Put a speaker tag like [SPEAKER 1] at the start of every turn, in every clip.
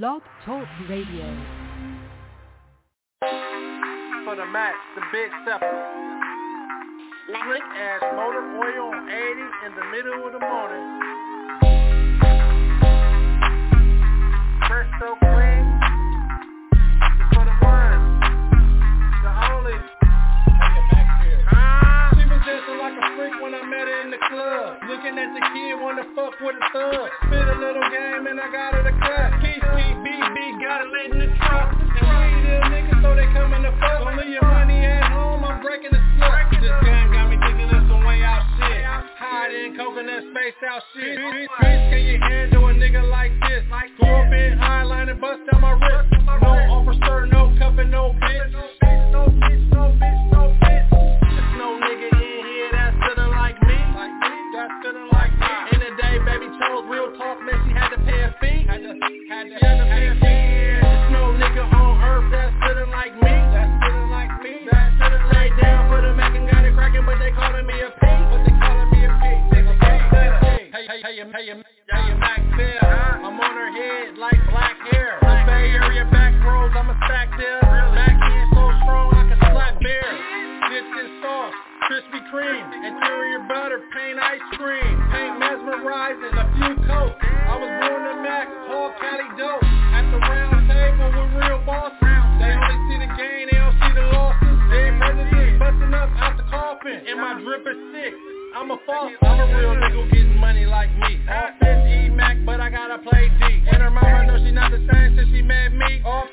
[SPEAKER 1] Blog Talk Radio.
[SPEAKER 2] For the match, the big stepper. Slick ass motor oil on 80 in the middle of the morning. Fresh so clean. Met her in the club. Looking at the kid, wanna fuck with a thug. Spit a little game and I got her to cut. BB, got it laid in the truck. And we little niggas, so they coming to fuck. Don't leave your money at home, I'm breaking the slut. This game got me thinking of some way out shit. Hide in coconut space out shit. Bitch, bitch, can you handle a nigga like this? Grew up in Highline and bust down my wrist. No no cuffin', no bitch, no bitch, I'm a false, I'm a real nigga getting money like me. Offense E Mac, but I gotta play D. And her mama know she not the same since she met me. Offense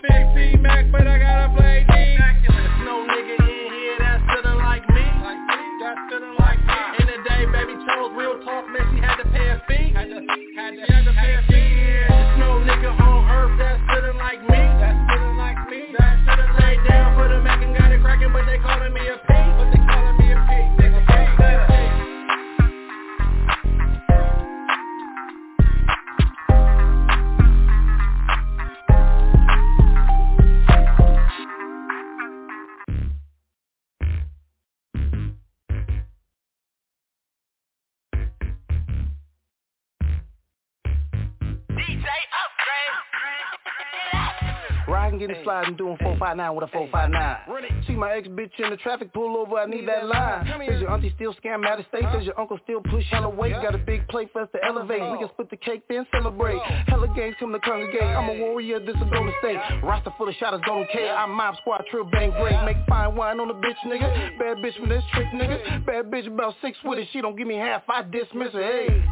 [SPEAKER 3] Getting sliding, doing 459 with a 459. See my ex bitch in the traffic, pull over, I need that line. Says your auntie still scam out of state, says your uncle still push on the weight. Got a big plate for us to elevate. We can split the cake, then celebrate. Hella gangs come to congregate. I'm a warrior, this is Golden State. Roster full of shotters, don't care. I'm mob squad, trill bang great. Make fine wine on the bitch, nigga. Bad bitch with this trick, nigga. Bad bitch about six with it. She don't give me half, I dismiss her. Hey.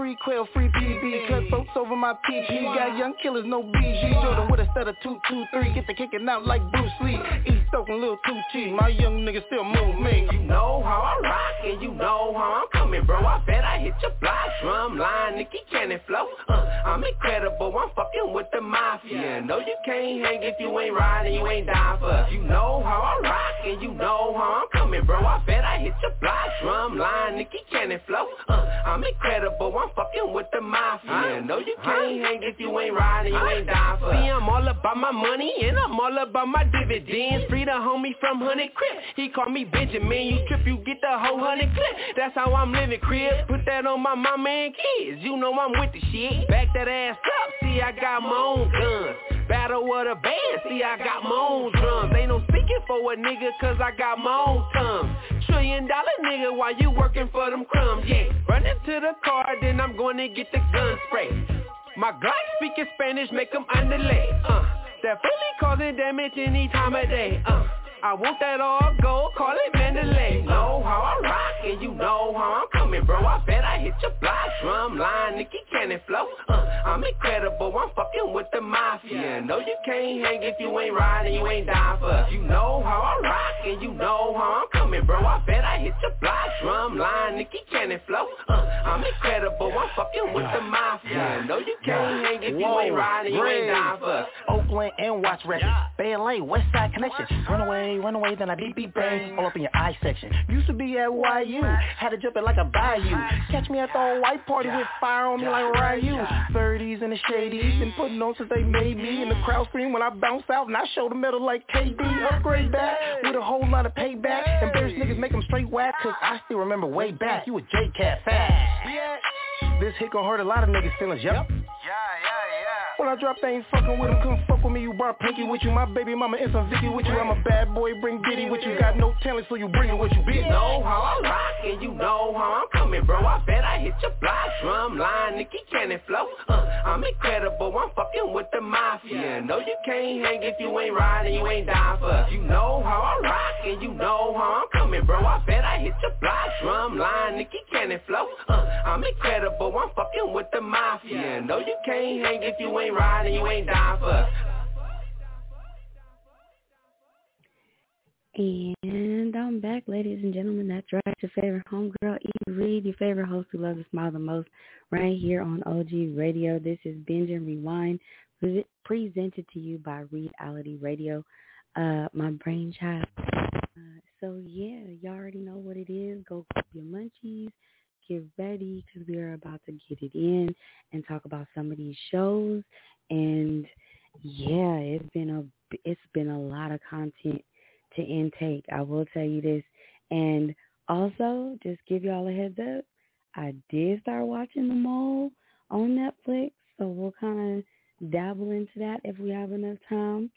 [SPEAKER 3] Free quail, free PB, cutthroats over my PP. Got young killers, no BG. Jordan with a set of two, two, three. Get the kicking out like Bruce Lee. East Oakland, little too cheap. My young niggas still move me.
[SPEAKER 4] You know how I rock and you know how I'm coming, bro. I bet I hit your block. Drum line, Nicky Cannon flow. Uh, I'm incredible. I'm fucking with the mafia. No, you can't hang if you ain't riding, you ain't down for. You know how I rock and you know how I'm coming, bro. I bet I hit your block. Drum line, Nicky Cannon flow. Uh, I'm incredible. I'm fucking with the mafia. No, you can't hang if you ain't riding, you ain't down for. See, I'm all about my money and I'm all about my dividends. Free the homie from Honey Crib. He call me Benjamin. You trip, you get the whole hundred clip. That's how I'm living, crib. Put that on my mama and kids. You know I'm with the shit. Back that ass up. See, I got my own guns. Battle with a band. See, I got my own drums. Ain't no speaking for a nigga cause I got my own tongue. Trillion dollar nigga while you working for them crumbs, yeah. Running to the car, then I'm gonna get the gun spray. My Glock speaking Spanish, make them underlay, uh. That really causing damage any time of day, uh. I want that all gold, call it Mandalay. You know how I rock and you know how I'm coming, bro. I bet I hit your block, drum line, Nicky Cannon flow. Uh, I'm incredible, I'm fucking with the mafia. No, you can't hang if you ain't riding, you ain't dying for. You know how I rock and you know how I'm coming, bro. I bet I hit your block, drum line, Nicky Cannon flow. Uh, I'm incredible, I'm fucking with the mafia. No, you can't hang if you ain't riding, you ain't dying for.
[SPEAKER 3] Oakland and Watch Records. Bay LA, West Side Connection. Run away, run away, then I beat beat bang all up in your eye section. Used to be at YU, had to jump it like a bayou. Catch me at the all white party with fire on me like Ryu. 30s and the shadies, been putting on since they made me. And the crowd scream when I bounce out and I show the metal like KD. Upgrade back with a whole lot of payback. Embarrassed niggas make them straight whack, cause I still remember way back. You a J-Cat fast. This hit gon' hurt a lot of niggas feelings, yep.
[SPEAKER 5] Yeah, yeah.
[SPEAKER 3] When I dropped, they ain't fucking with him, couldn't fuck with me, you brought Pinky with you. My baby mama and some Vicky with you. I'm a bad boy, bring Diddy with you. Got no talent, so you bring it with you, bitch.
[SPEAKER 4] You know how I rock and you know how I'm coming, bro. I bet I hit your block, drum line, Nicky Cannon flow. Uh, I'm incredible, I'm fucking with the mafia. No, you can't hang if you ain't riding, you ain't down for. You know how I rock and you know how I'm coming, bro. I hit your block, drum line, Nicky Cannon flow. Uh, I'm incredible, I'm fucking with the mafia. No, you can't hang if you ain't riding, you ain't down for.
[SPEAKER 1] And I'm back, ladies and gentlemen. That's right. Your favorite homegirl, E. Reed, your favorite host who loves to smile the most, right here on OG Radio. This is Binge and Rewind, presented to you by Reality Radio, uh, my brainchild. So, yeah, y'all already know what it is. Go grab your munchies, get ready, because we are about to get it in and talk about some of these shows. And, yeah, it's been a it's been a lot of content to intake. I will tell you this. And also, just give y'all a heads up, I did start watching The Mole on Netflix, so we'll kind of dabble into that if we have enough time.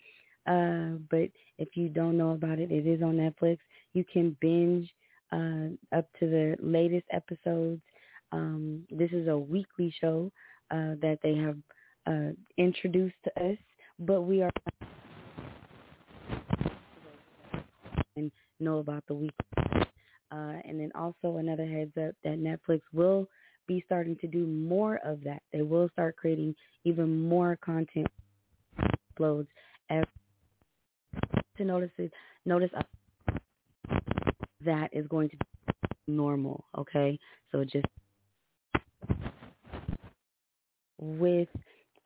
[SPEAKER 1] Uh, but if you don't know about it, it is on Netflix. You can binge uh, up to the latest episodes. Um, this is a weekly show uh, that they have uh, introduced to us, but we are and know about the week. Uh, and then also another heads up that Netflix will be starting to do more of that. They will start creating even more content uploads as to notice it, notice that is going to be normal. Okay, so just with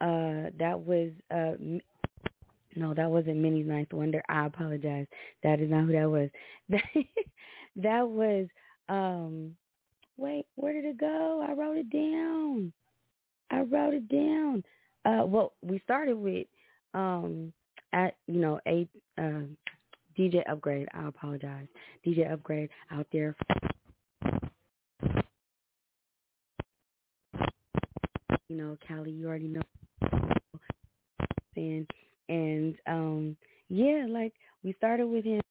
[SPEAKER 1] uh that was uh no, that wasn't Minnie's Ninth Wonder. I apologize. That is not who that was. that was um wait, where did it go? I wrote it down. I wrote it down. Uh well, we started with um at you know, a uh, DJ Upgrade. I apologize. DJ Upgrade out there you know, Callie, you already know and and um yeah, like we started with him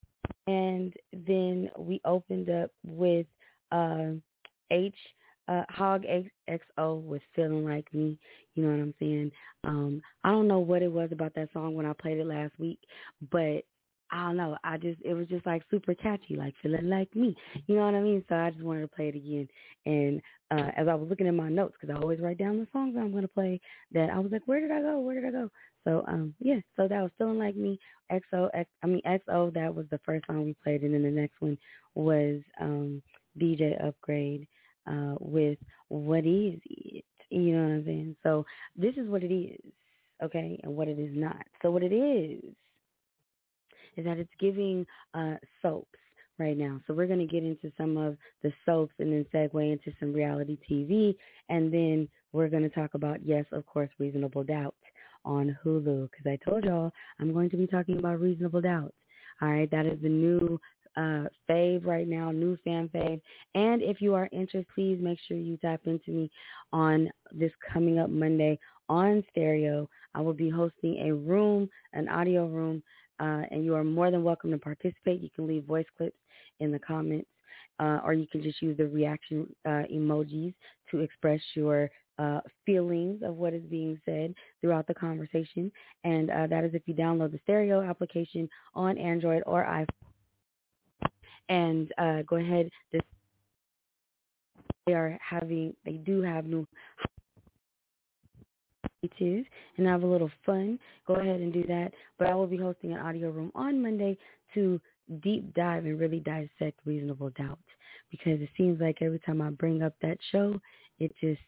[SPEAKER 1] and then we opened up with uh, H uh Hog XO was feeling like me, you know what I'm saying? Um I don't know what it was about that song when I played it last week, but I don't know. I just it was just like super catchy, like feeling like me. You know what I mean? So I just wanted to play it again. And uh as I was looking at my notes, because I always write down the songs I'm going to play, that I was like, where did I go? Where did I go? So um yeah, so that was feeling like me. XO, X, I mean XO. That was the first song we played, and then the next one was um DJ Upgrade uh with What Is It? You know what I'm saying? So this is what it is, okay, and what it is not. So what it is is that it's giving uh, soaps right now. So we're going to get into some of the soaps and then segue into some reality TV. And then we're going to talk about, yes, of course, Reasonable Doubt on Hulu because I told y'all I'm going to be talking about Reasonable Doubt. All right, that is the new uh, fave right now, new fan fave. And if you are interested, please make sure you tap into me on this coming up Monday on stereo. I will be hosting a room, an audio room uh, and you are more than welcome to participate. You can leave voice clips in the comments, uh, or you can just use the reaction uh, emojis to express your uh, feelings of what is being said throughout the conversation. And uh, that is if you download the stereo application on Android or iPhone. And uh, go ahead. This, they are having, they do have new and have a little fun, go ahead and do that. But I will be hosting an audio room on Monday to deep dive and really dissect reasonable doubt because it seems like every time I bring up that show, it just,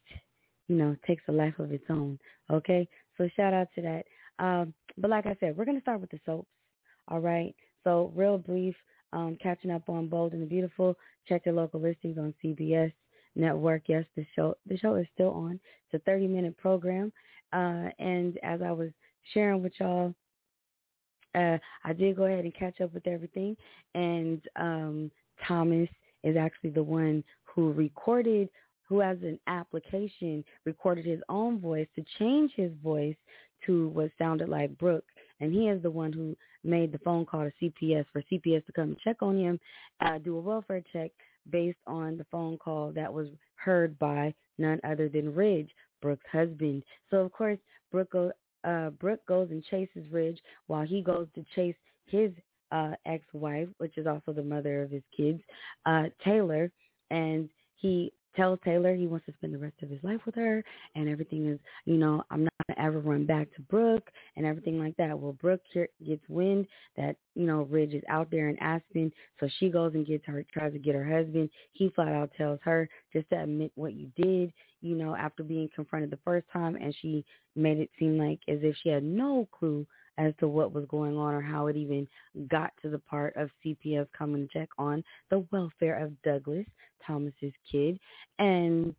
[SPEAKER 1] you know, takes a life of its own. Okay? So shout out to that. Um, but like I said, we're going to start with the soaps. All right? So real brief, um, catching up on Bold and the Beautiful. Check your local listings on CBS Network. Yes, the show the show is still on. It's a 30 minute program. Uh, and as I was sharing with y'all, uh, I did go ahead and catch up with everything. And um, Thomas is actually the one who recorded, who has an application, recorded his own voice to change his voice to what sounded like Brooke, and he is the one who made the phone call to CPS for CPS to come check on him, uh, do a welfare check based on the phone call that was heard by none other than Ridge, Brooke's husband. So of course, Brooke, go, uh, Brooke goes and chases Ridge while he goes to chase his uh, ex-wife, which is also the mother of his kids, uh, Taylor, and he tells Taylor he wants to spend the rest of his life with her and everything is, you know, I'm not going to ever run back to Brooke and everything like that. Well, Brooke gets wind that, you know, Ridge is out there in Aspen. So she goes and gets her, tries to get her husband. He flat out tells her just to admit what you did, you know, after being confronted the first time. And she made it seem like as if she had no clue as to what was going on or how it even got to the part of CPS coming to check on the welfare of Douglas, Thomas's kid. And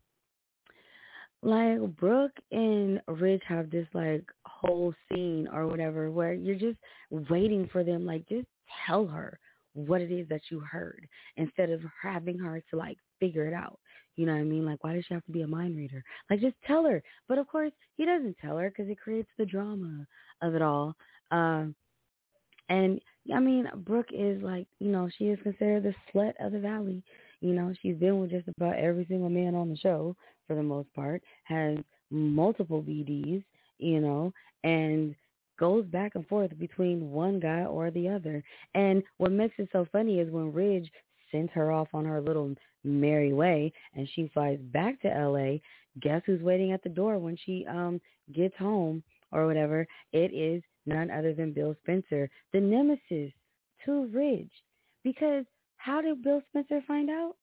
[SPEAKER 1] like Brooke and Ridge have this like whole scene or whatever where you're just waiting for them like just tell her what it is that you heard instead of having her to like figure it out. You know what I mean? Like, why does she have to be a mind reader? Like, just tell her. But of course, he doesn't tell her because it creates the drama of it all. Um, and I mean, Brooke is like, you know, she is considered the slut of the valley. You know, she's been with just about every single man on the show for the most part, has multiple BDs, you know, and goes back and forth between one guy or the other. And what makes it so funny is when Ridge sends her off on her little merry way and she flies back to LA, guess who's waiting at the door when she um gets home or whatever? It is none other than Bill Spencer, the nemesis to Ridge. Because how did Bill Spencer find out?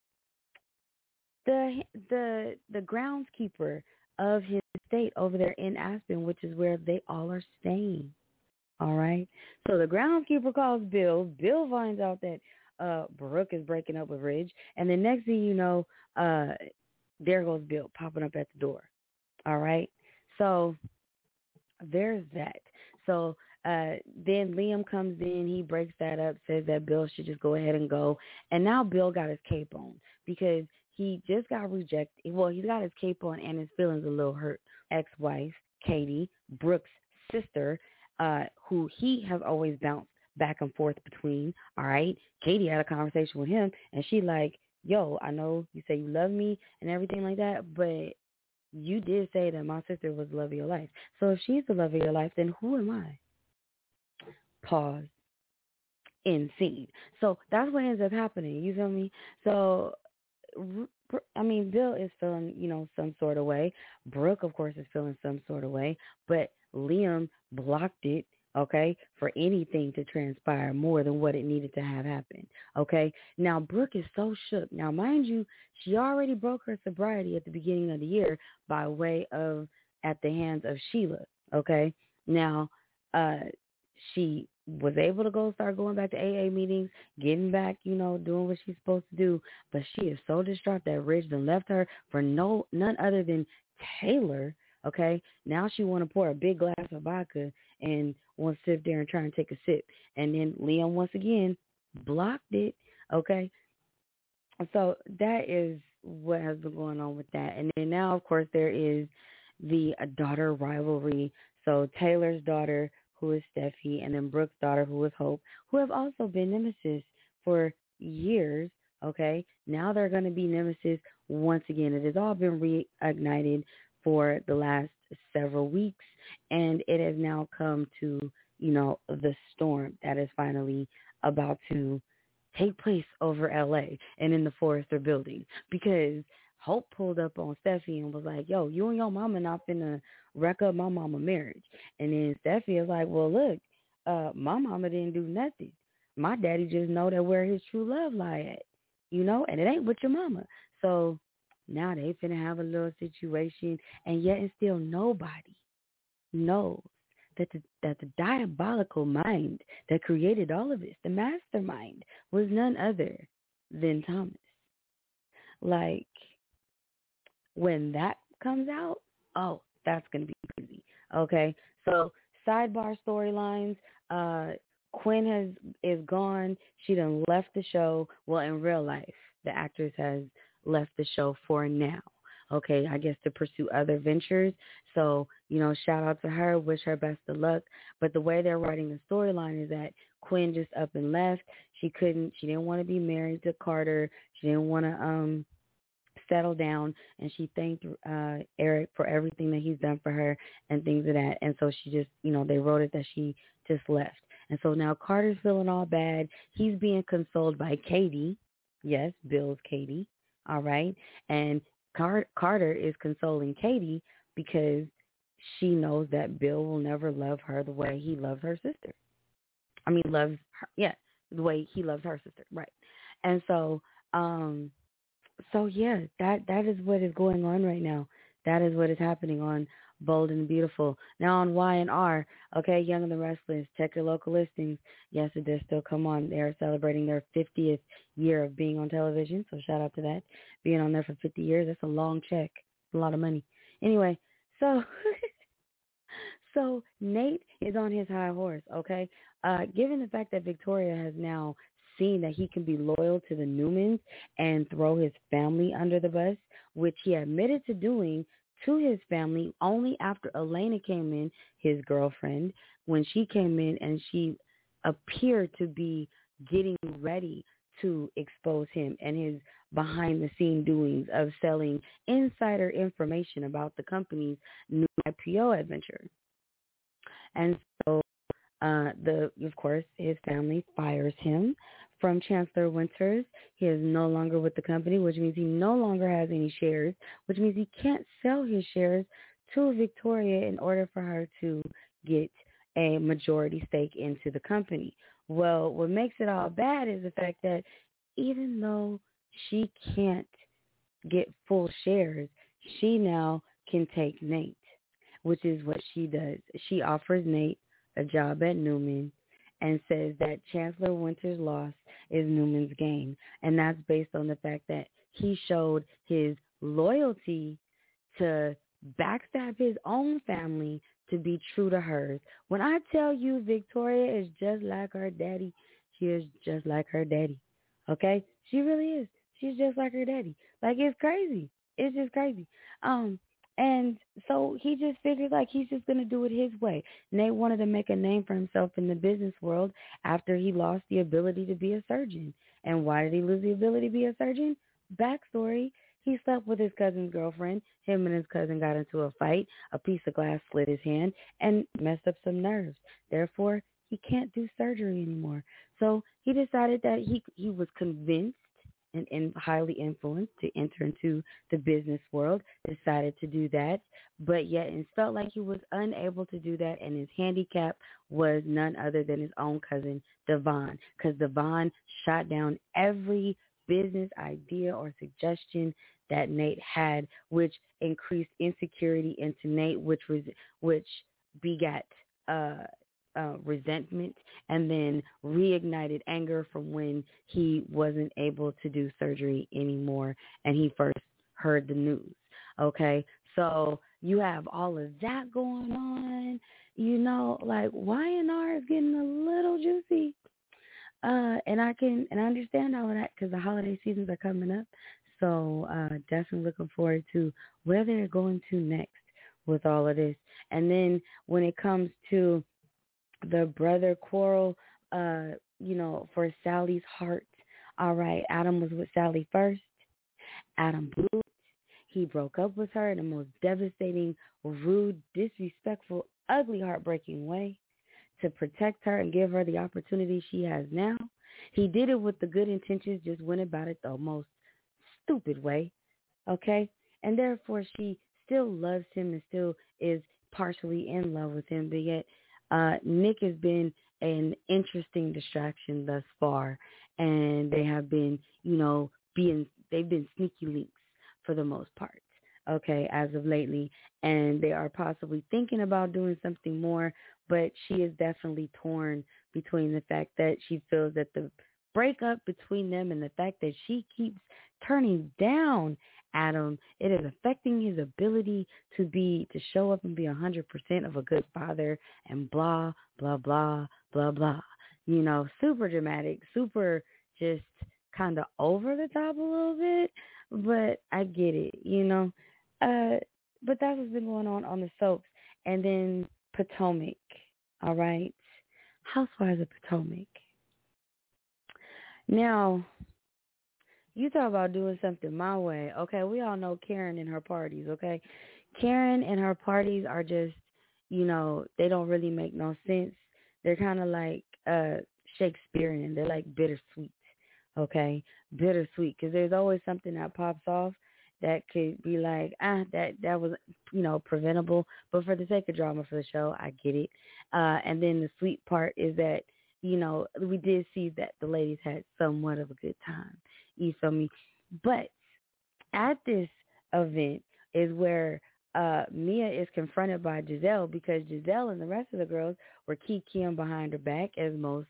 [SPEAKER 1] The the the groundskeeper of his estate over there in Aspen, which is where they all are staying. All right. So the groundskeeper calls Bill. Bill finds out that uh Brooke is breaking up with Ridge, and the next thing you know, uh there goes Bill popping up at the door. All right. So there's that. So uh, then Liam comes in, he breaks that up, says that Bill should just go ahead and go. And now Bill got his cape on because he just got rejected. Well, he's got his cape on and his feelings a little hurt. Ex-wife, Katie, Brooke's sister, uh, who he has always bounced back and forth between. All right. Katie had a conversation with him and she like, yo, I know you say you love me and everything like that, but you did say that my sister was the love of your life. So if she's the love of your life, then who am I? Pause. In scene. So that's what ends up happening. You feel me? So, I mean, Bill is feeling, you know, some sort of way. Brooke, of course, is feeling some sort of way. But Liam blocked it okay, for anything to transpire more than what it needed to have happen, okay? Now, Brooke is so shook. Now, mind you, she already broke her sobriety at the beginning of the year by way of at the hands of Sheila, okay? Now, uh, she was able to go start going back to AA meetings, getting back, you know, doing what she's supposed to do. But she is so distraught that Ridge left her for no none other than Taylor. Okay, now she want to pour a big glass of vodka and want to sit there and try and take a sip. And then Liam once again blocked it. Okay. So that is what has been going on with that. And then now, of course, there is the uh, daughter rivalry. So Taylor's daughter, who is Steffy, and then Brooke's daughter, who is Hope, who have also been nemesis for years. Okay. Now they're going to be nemesis once again. It has all been reignited for the last several weeks, and it has now come to, you know, the storm that is finally about to take place over LA and in the Forrester building because Hope pulled up on Steffy and was like, yo, you and your mama not finna wreck up my mama marriage. And then Steffy is like, well, look, uh, my mama didn't do nothing. My daddy just know that where his true love lie at, you know, and it ain't with your mama. So now they finna have a little situation, and yet and still nobody knows that the, that the diabolical mind that created all of this, the mastermind, was none other than Thomas. Like, when that comes out, oh, that's going to be crazy. Okay, so sidebar storylines. Uh, Quinn has is gone. She done left the show. Well, in real life, the actress has left the show for now. okay, I guess to pursue other ventures. So, you know, shout out to her, wish her best of luck. But the way they're writing the storyline is that Quinn just up and left. She couldn't, she didn't want to be married to Carter. She didn't want to, um, settle down and she thanked uh Eric for everything that he's done for her and things of that. And so she just, you know, they wrote it that she just left. And so now Carter's feeling all bad. He's being consoled by Katie. Yes, Bill's Katie. All right. And Car- Carter is consoling Katie because she knows that Bill will never love her the way he loves her sister. I mean, loves her, yeah, the way he loves her sister, right? And so, um, so yeah, that that is what is going on right now. That is what is happening on Bold and Beautiful. Now on Y and R, okay, Young and the Restless, check your local listings. Yes, it does still come on. They are celebrating their 50th year of being on television, so shout out to that. Being on there for 50 years, that's a long check. a lot of money. Anyway, so so Nate is on his high horse, okay? Uh, given the fact that Victoria has now seen that he can be loyal to the Newmans and throw his family under the bus, which he admitted to doing to his family only after Elena came in, his girlfriend, when she came in and she appeared to be getting ready to expose him and his behind the scene doings of selling insider information about the company's new IPO adventure. And so uh the of course his family fires him from Chancellor Winters. He is no longer with the company, which means he no longer has any shares, which means he can't sell his shares to Victoria in order for her to get a majority stake into the company. Well, what makes it all bad is the fact that even though she can't get full shares, she now can take Nate, which is what she does. She offers Nate a job at Newman and says that Chancellor Winter's loss is Newman's gain. And that's based on the fact that he showed his loyalty to backstab his own family to be true to hers. When I tell you Victoria is just like her daddy, she is just like her daddy. Okay? She really is. She's just like her daddy. Like it's crazy. It's just crazy. Um and so he just figured like he's just going to do it his way. Nate wanted to make a name for himself in the business world after he lost the ability to be a surgeon. And why did he lose the ability to be a surgeon? Backstory. He slept with his cousin's girlfriend. Him and his cousin got into a fight. A piece of glass slit his hand and messed up some nerves. Therefore, he can't do surgery anymore. So he decided that he he was convinced and, highly influenced to enter into the business world, decided to do that, but yet and felt like he was unable to do that, and his handicap was none other than his own cousin, Devon, because Devon shot down every business idea or suggestion that Nate had, which increased insecurity into Nate, which was which begat uh, uh, resentment and then reignited anger from when he wasn't able to do surgery anymore and he first heard the news. Okay, so you have all of that going on. You know, like Y&R is getting a little juicy. Uh, and I can and I understand all of that because the holiday seasons are coming up. So uh, definitely looking forward to where they're going to next with all of this. And then when it comes to the brother quarrel, uh, you know, for Sally's heart. All right, Adam was with Sally first. Adam blew. He broke up with her in the most devastating, rude, disrespectful, ugly, heartbreaking way to protect her and give her the opportunity she has now. He did it with the good intentions, just went about it the most stupid way. Okay? And therefore she still loves him and still is partially in love with him, but yet uh, Nick has been an interesting distraction thus far, and they have been, you know, being they've been sneaky links for the most part. Okay, as of lately, and they are possibly thinking about doing something more, but she is definitely torn between the fact that she feels that the breakup between them and the fact that she keeps turning down Adam. It is affecting his ability to be to show up and be a hundred percent of a good father and blah blah blah blah blah. You know, super dramatic, super just kind of over the top a little bit, but I get it. You know, uh, but that's what's been going on on the soaps. And then Potomac, all right? Housewives of Potomac. Now, you talk about doing something my way. Okay, we all know Karen and her parties, okay? Karen and her parties are just, you know, they don't really make no sense. They're kind of like uh Shakespearean. They're like bittersweet, okay? Bittersweet because there's always something that pops off that could be like, ah, that that was, you know, preventable. But for the sake of drama for the show, I get it. Uh, and then the sweet part is that, you know, we did see that the ladies had somewhat of a good time. You feel me? But at this event is where uh Mia is confronted by Gizelle because Gizelle and the rest of the girls were kikiing behind her back as most,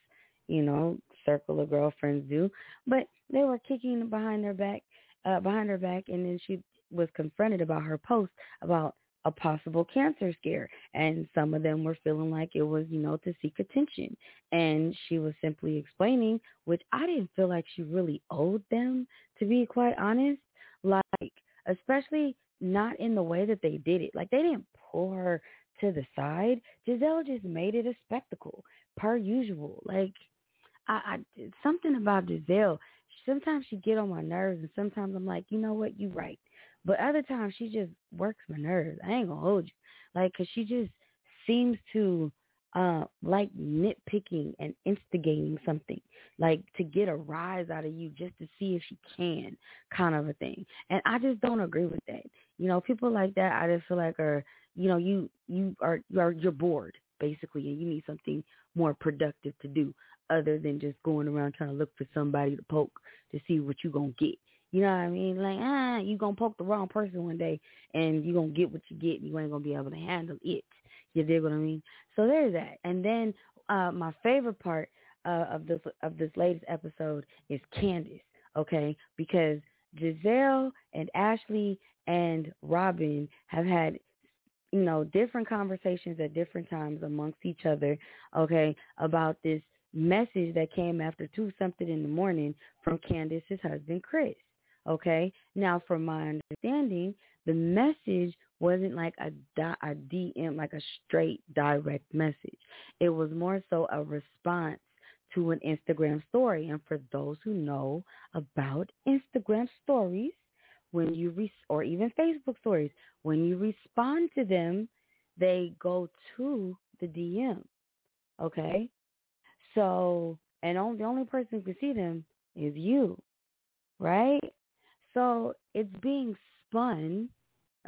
[SPEAKER 1] you know, circle of girlfriends do. But they were kicking behind their back uh, behind her back, and then she was confronted about her post about a possible cancer scare. And some of them were feeling like it was you know to seek attention. And she was simply explaining which i didn't feel like she really owed them to be quite honest. Like especially not in the way that they did it. Like they didn't pull her to the side. Gizelle just made it a spectacle per usual. Like i, I something about gizelle sometimes she get on my nerves and sometimes I'm like, you know what, you right. But other times she just works my nerves. I ain't gonna hold you. Like, cause she just seems to uh like nitpicking and instigating something like to get a rise out of you just to see if she can kind of a thing and i just don't agree with that you know people like that i just feel like are you know you you are you are you're bored basically and you need something more productive to do other than just going around trying to look for somebody to poke to see what you gonna get. You know what I mean? Like, ah, you gonna poke the wrong person one day and you gonna get what you get you ain't gonna be able to handle it. You dig what I mean? So there's that. And then uh my favorite part uh of this of this latest episode is Candiace, okay? Because Gizelle and Ashley and Robyn have had you know, different conversations at different times amongst each other, okay, about this message that came after two something in the morning from Candiace's husband Chris. Okay, now from my understanding, the message wasn't like a, a DM, like a straight direct message. It was more so a response to an Instagram story. And for those who know about Instagram stories, when you re- or even Facebook stories, when you respond to them, they go to the DM. Okay, so, and only, the only person who can see them is you, right? So it's being spun,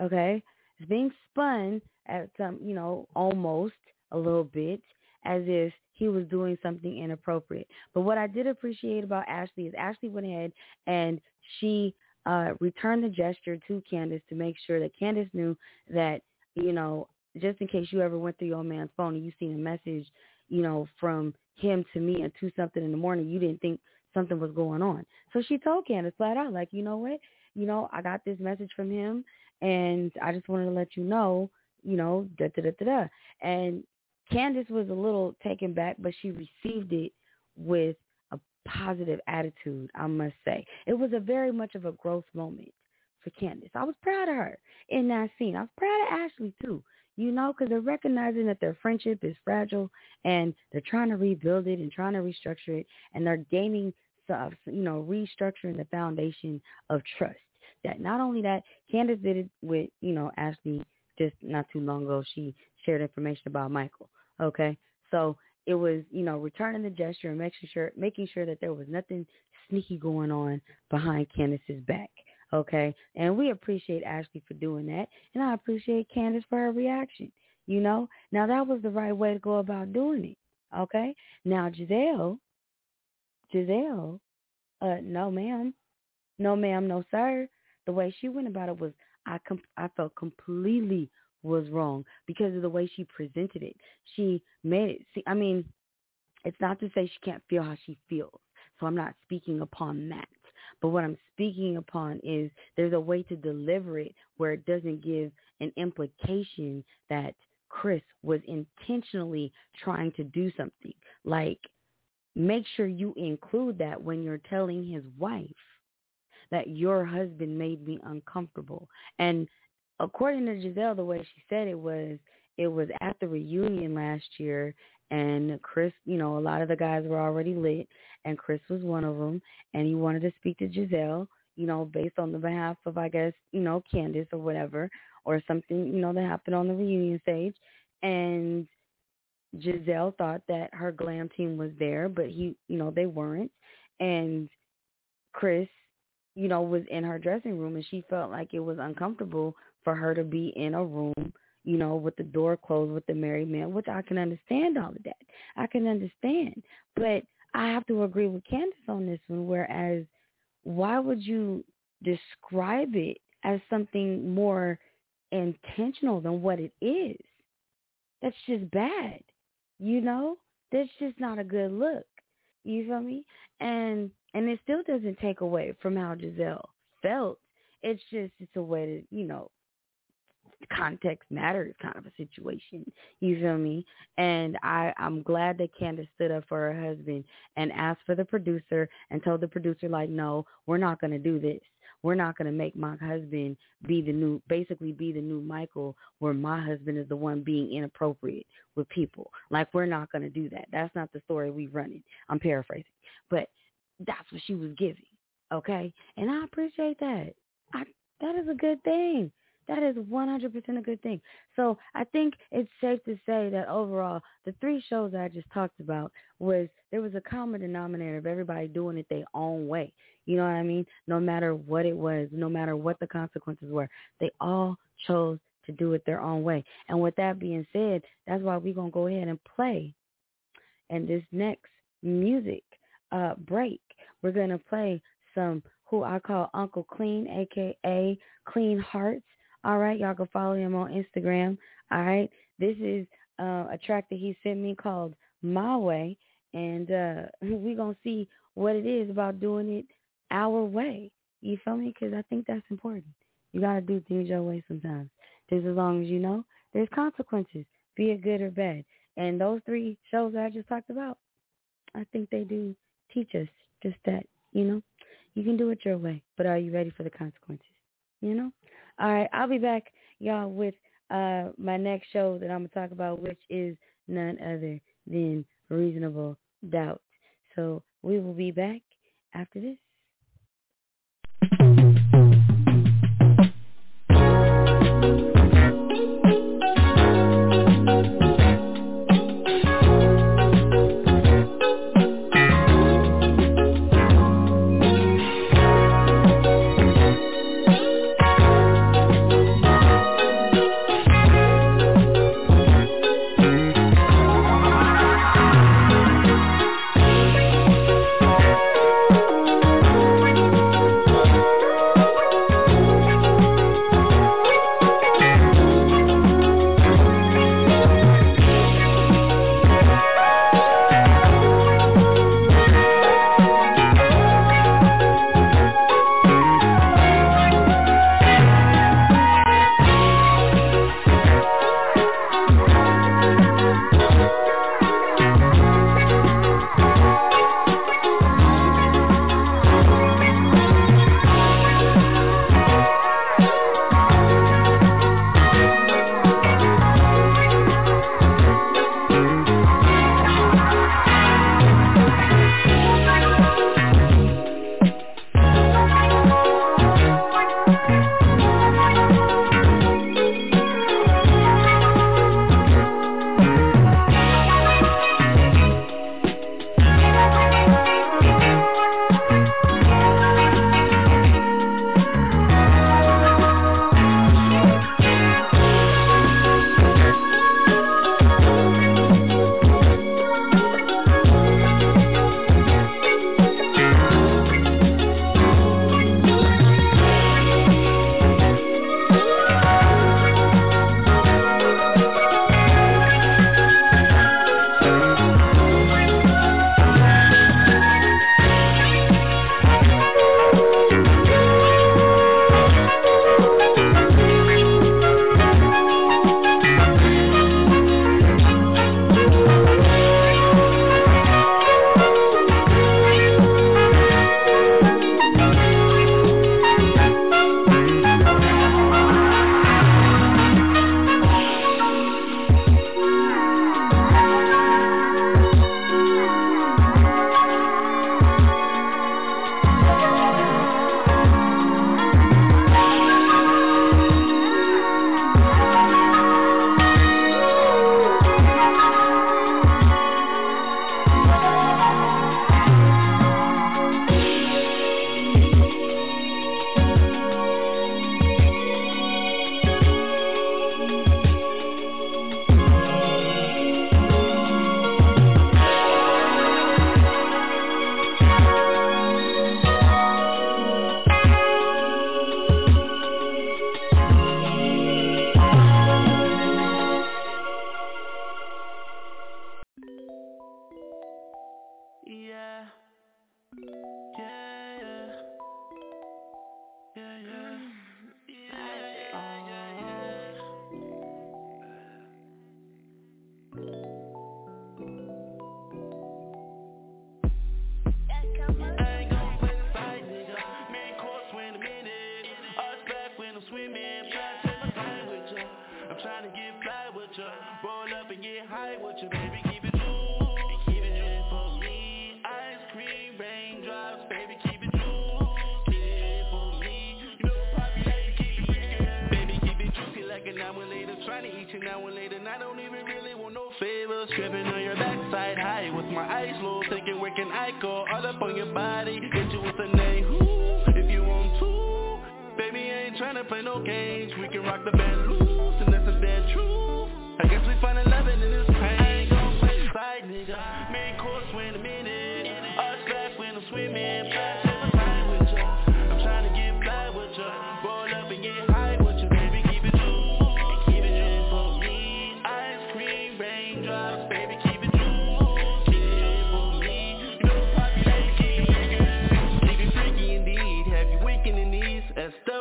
[SPEAKER 1] okay? It's being spun at some, you know, almost a little bit as if he was doing something inappropriate. But what I did appreciate about Ashley is Ashley went ahead and she uh, returned the gesture to Candiace to make sure that Candiace knew that, you know, just in case you ever went through your man's phone and you seen a message, you know, from him to me at two something in the morning, you didn't think something was going on. So she told Candiace flat out, like, you know what, you know, I got this message from him, and I just wanted to let you know, you know, da da da da da. And Candiace was a little taken back, but she received it with a positive attitude, I must say. It was a very much of a growth moment for Candiace. I was proud of her in that scene. I was proud of Ashley too you know, because they're recognizing that their friendship is fragile and they're trying to rebuild it and trying to restructure it, and they're gaining, you know, restructuring the foundation of trust. That not only that, Candiace did it with, you know, Ashley just not too long ago. She shared information about Michael. Okay, so it was, you know, returning the gesture and making sure making sure that there was nothing sneaky going on behind Candiace's back. Okay. And we appreciate Ashley for doing that. And I appreciate Candiace for her reaction. You know, now that was the right way to go about doing it. Okay. Now Gizelle, Gizelle, uh, no ma'am, no ma'am, no sir. The way she went about it was, I com- I felt completely was wrong because of the way she presented it. She made it see. I mean, it's not to say she can't feel how she feels. So I'm not speaking upon that. But what I'm speaking upon is there's a way to deliver it where it doesn't give an implication that Chris was intentionally trying to do something. Like, make sure you include that when you're telling his wife that your husband made me uncomfortable. And according to Gizelle, the way she said it was, it was at the reunion last year, and Chris, you know, a lot of the guys were already lit, and Chris was one of them, and he wanted to speak to Gizelle, you know, based on the behalf of, I guess, you know, Candace or whatever, or something, you know, that happened on the reunion stage, and Gizelle thought that her glam team was there, but he, you know, they weren't, and Chris, you know, was in her dressing room, and she felt like it was uncomfortable for her to be in a room you know, with the door closed with the married man, which I can understand all of that. I can understand. But I have to agree with Candiace on this one, whereas why would you describe it as something more intentional than what it is? That's just bad. You know? That's just not a good look. You feel me? And and it still doesn't take away from how Gizelle felt. It's just it's a way to, you know, context matters kind of a situation. You feel me? And I, I'm glad that Candiace stood up for her husband and asked for the producer and told the producer like, no, we're not going to do this. We're not going to make my husband be the new, basically be the new Michael where my husband is the one being inappropriate with people. Like we're not going to do that. That's not the story we're running. I'm paraphrasing. But that's what she was giving. Okay. And I appreciate that. I, that is a good thing. That is 100% a good thing. So I think it's safe to say that overall, the three shows I just talked about was there was a common denominator of everybody doing it their own way. You know what I mean? No matter what it was, no matter what the consequences were, they all chose to do it their own way. And with that being said, that's why we're going to go ahead and play. And this next music uh, break, we're going to play some who I call Uncle Clean, aka Clean Hearts. All right, y'all can follow him on Instagram. All right, this is uh, a track that he sent me called My Way, and uh, we're gonna see what it is about doing it our way. You feel me? Because I think that's important. You gotta do things your way sometimes. Just as long as you know there's consequences, be it good or bad. And those three shows I just talked about, I think they do teach us just that. You know, you can do it your way, but are you ready for the consequences? You know. All right, I'll be back, y'all, with uh, my next show that I'm going to talk about, which is none other than Reasonable Doubt. So we will be back after this.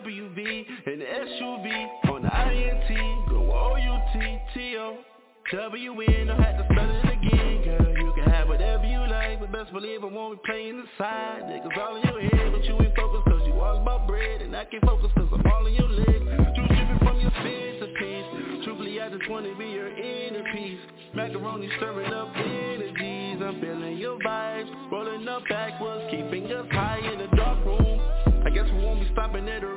[SPEAKER 5] WV and SUV on the INT. Go O-U-T-T-O. W-N, don't have to spell it again, girl. You can have whatever you like, but best believe I won't be playing the side. Niggas all in your head, but you ain't focused cause you all about bread. And I can't focus cause I'm all in your legs. True dripping from your centerpiece. Truthfully, I just wanna be your inner peace. Macaroni stirring up energies. I'm feeling your vibes. Rolling up backwards, keeping us high in the dark room. I guess we won't be stopping at a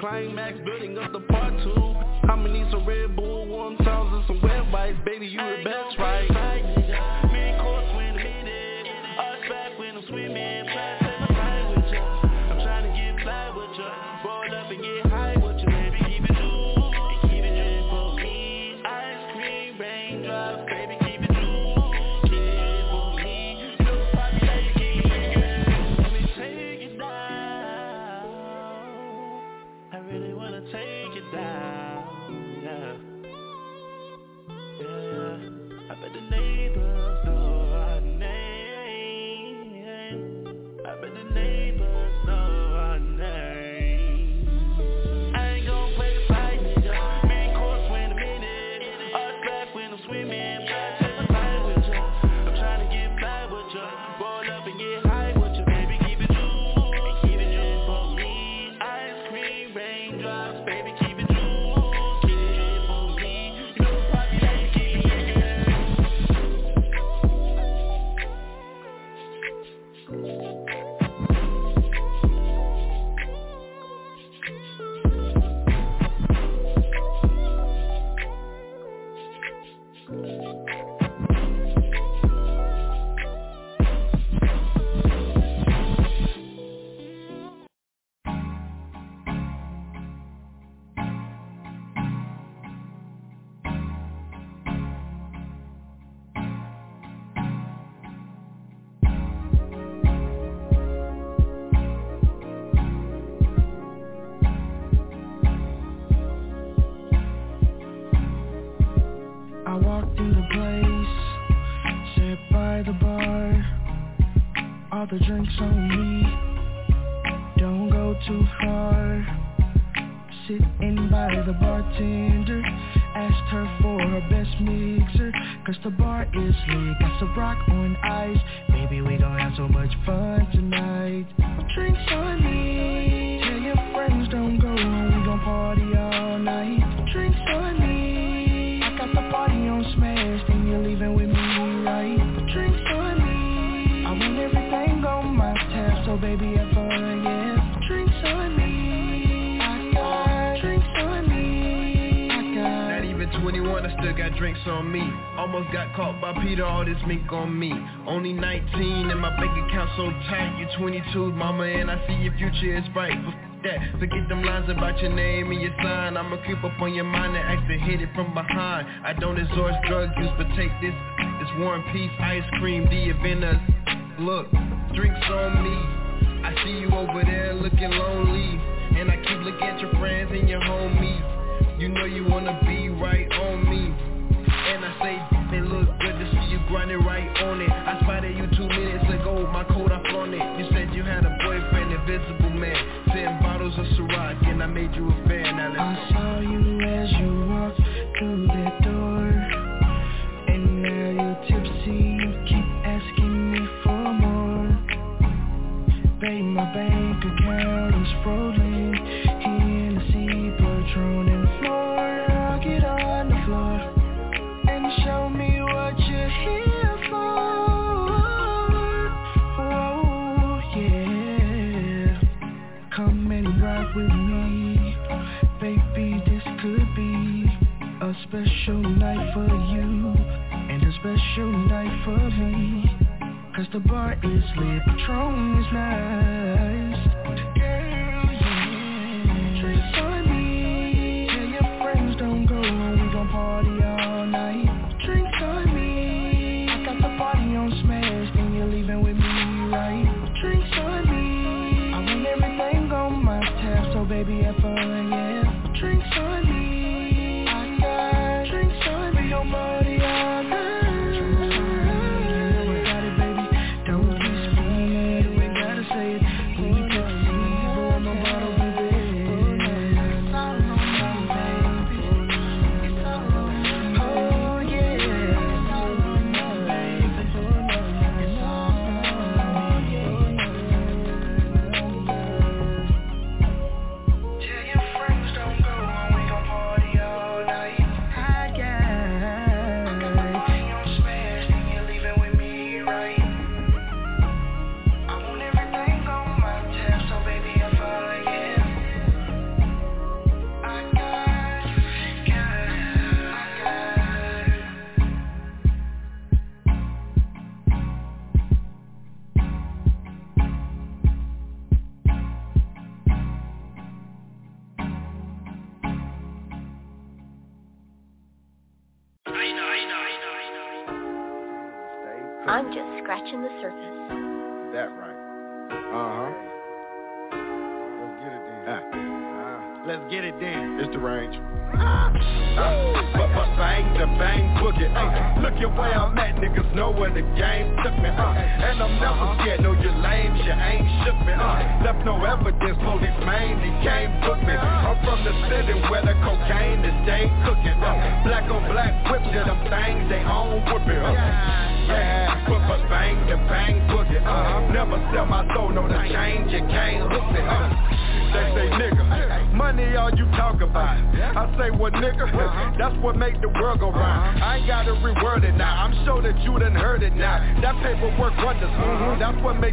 [SPEAKER 5] Climax building up the part two. I'ma need some Red Bull, warm towels, and
[SPEAKER 6] some wet wipes. Baby, you the best, right? the drinks on me. Don't go too far. Sitting by the bartender. Asked her for her best mixer. Cause the bar is lit. Got some rock on ice. Maybe we gon' have so much 22, mama, and I see your future is bright. That, forget them lines about your name and your sign. I'ma creep up on your mind and act to hit it from behind. I don't endorse drug use, but take this, this War and Peace ice cream, the Aventus. Look, drinks on me. I see you over there looking lonely. And I
[SPEAKER 7] keep looking at your friends and your homies. You know you wanna be right on made you a special night for me. Cause the bar is lit, Patron is nice.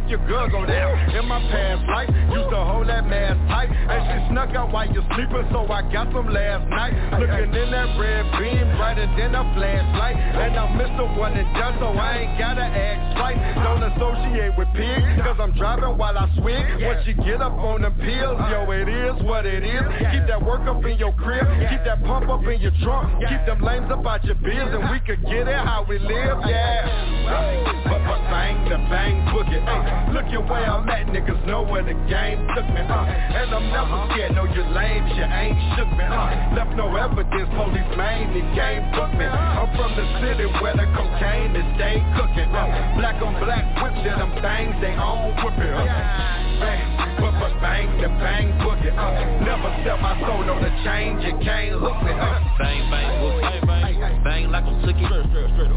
[SPEAKER 7] Make your girl go down. In my past life, used to hold that mask tight, and she snuck out while you're sleeping, so I got some last night. Looking in that red beam, brighter than a flashlight, and I'm the One and Done, so I ain't gotta act right. Don't associate with pigs, cause I'm driving while I swing. Once you get up on the pills, yo, it is what it is. Keep that work up in your crib, keep that pump up in your trunk, keep them lames up out your biz, and we could get it how we live, yeah. But, but bang the bang boogie, ay. Look at where I'm at, niggas know where the game took me, uh. And I'm never scared, no you lame, you ain't shook me, uh. Left no evidence, police mainly came book me. I'm from the city where the cocaine is stay cooking, uh. Black on black whip, them things they own whipping, uh. Bang, but, but bang the bang boogie, uh. Never sell my soul, no the change, you can't hook me, uh.
[SPEAKER 8] Bang, bang, boogie. Bang, bang, bang like I'm took it.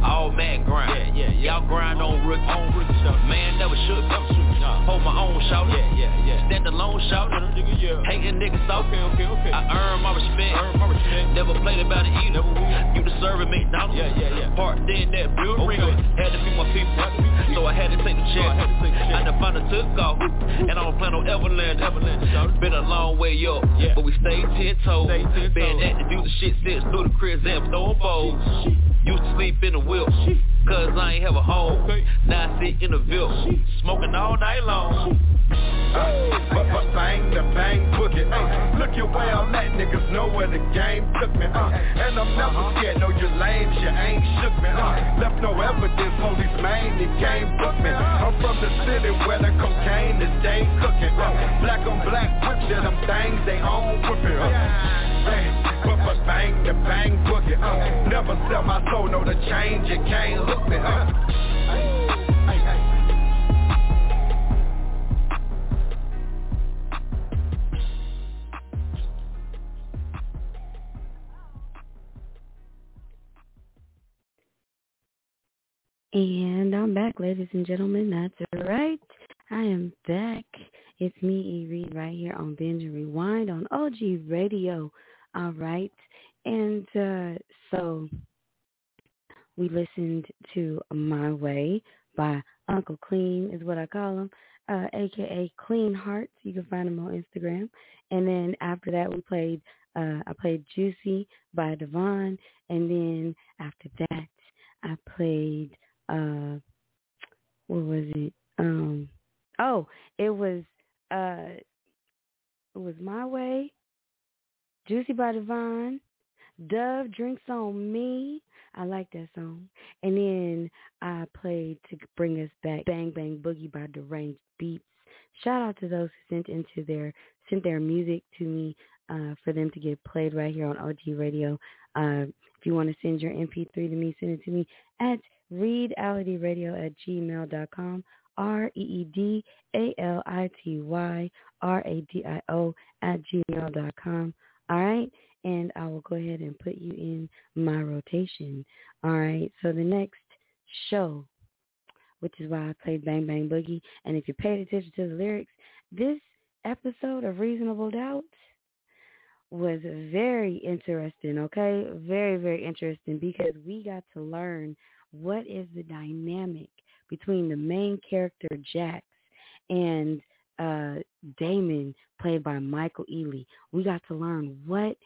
[SPEAKER 8] All mad grind. Yeah, yeah, Y'all grind on rookie. On rookie shot. Man never shook. Nah. Hold my own shout. Yeah, yeah, yeah. Stand alone shout. Yeah. Hating niggas soft. Okay, okay, okay. I earn my respect. Earn my respect. Never played about it either. Never will. You deserve it, McDonald's. Yeah, yeah, yeah. Parked in that building. Okay. Had to feed my people. So I had to take the check. I, had to take the check. I done finally took off. And I don't plan on ever land. Been a long way up. Yeah. But we stayed ten toes. Been at to do the shit since through the crib and throwing bowls. Used to sleep in the whip, cause I ain't have a home. Now I sit in the Ville, smoking all night long.
[SPEAKER 7] But, but bang the bang boogie, ay. Look at where I'm at, niggas know where the game took me, uh. And I'm never scared, no you lame, you ain't shook me, uh. Left no evidence, police mainly came book me. I'm from the city where the cocaine is day cooking, uh. Black on black whip, yeah, them things they own whipping, uh. Bang, but, but bang the bang boogie, uh. Never sell my soul, no the change, you can't hook me, uh.
[SPEAKER 1] And I'm back, ladies and gentlemen. That's right. I am back. It's me, E. Reed, right here on Binge and Rewind on OG Radio. All right. And uh, so we listened to My Way by Uncle Clean, is what I call him, uh, aka Clean Hearts. You can find him on Instagram. And then after that, we played, uh, I played Juicy by Devon. And then after that, I played uh what was it? Um oh, it was uh it was My Way, Juicy by Divine, Dove Drinks on Me. I like that song. And then I played to bring us back Bang Bang Boogie by Deranged Beats. Shout out to those who sent into their sent their music to me uh, for them to get played right here on OG Radio. Uh, if you want to send your MP3 to me, send it to me at readalityradio at gmail.com. R-E-E-D-A-L-I-T-Y-R-A-D-I-O at gmail.com. All right? And I will go ahead and put you in my rotation. All right? So the next show, which is why I played Bang Bang Boogie, and if you paid attention to the lyrics, this episode of Reasonable Doubt was very interesting, okay? Very, very interesting because we got to learn what is the dynamic between the main character Jax and uh, Damon, played by Michael Ealy. We got to learn what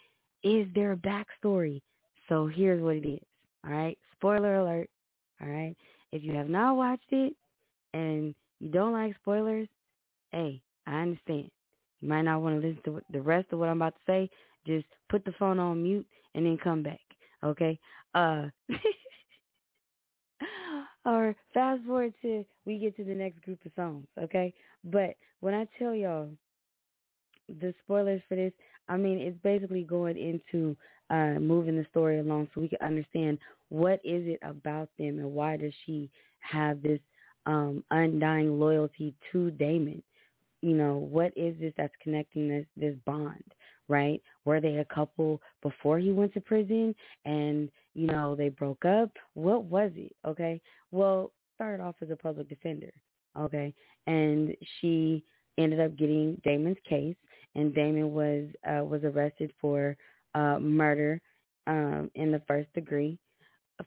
[SPEAKER 1] is their backstory. So here's what it is. All right, spoiler alert. All right, if you have not watched it and you don't like spoilers, hey, I understand. You might not want to listen to the rest of what I'm about to say. Just put the phone on mute and then come back. Okay. Uh. or fast forward to we get to the next group of songs, okay? But when I tell y'all the spoilers for this, I mean it's basically going into uh moving the story along so we can understand what is it about them and why does she have this um undying loyalty to Damon. You know, what is this that's connecting this this bond? Right? Were they a couple before he went to prison and, you know, they broke up? What was it? Okay. Well, started off as a public defender. Okay. And she ended up getting Damon's case and Damon was uh was arrested for uh murder um in the first degree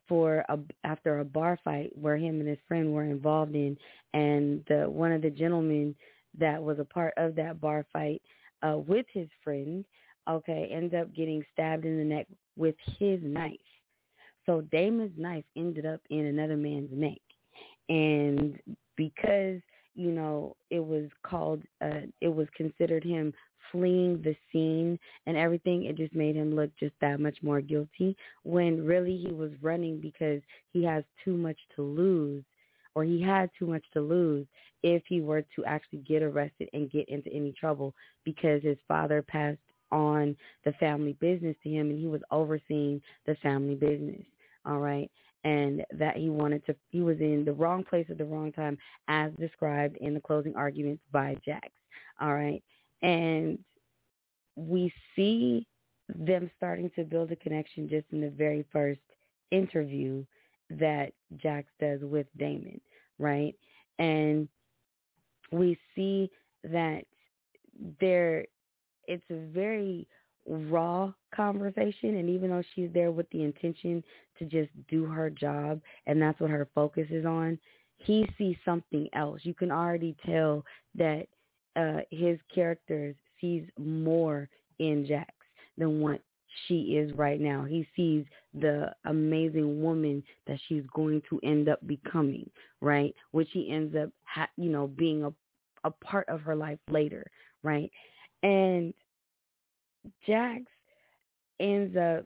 [SPEAKER 1] for a, after a bar fight where him and his friend were involved in and the one of the gentlemen that was a part of that bar fight uh, with his friend, okay, ends up getting stabbed in the neck with his knife. So Damon's knife ended up in another man's neck. And because, you know, it was called, uh, it was considered him fleeing the scene and everything, it just made him look just that much more guilty when really he was running because he has too much to lose or he had too much to lose if he were to actually get arrested and get into any trouble because his father passed on the family business to him and he was overseeing the family business. All right. And that he wanted to, he was in the wrong place at the wrong time as described in the closing arguments by Jax. All right. And we see them starting to build a connection just in the very first interview that Jax does with Damon, right? And we see that there it's a very raw conversation and even though she's there with the intention to just do her job and that's what her focus is on, he sees something else. You can already tell that uh his character sees more in Jax than what she is right now. He sees the amazing woman that she's going to end up becoming, right? Which he ends up, ha- you know, being a a part of her life later, right? And Jax ends up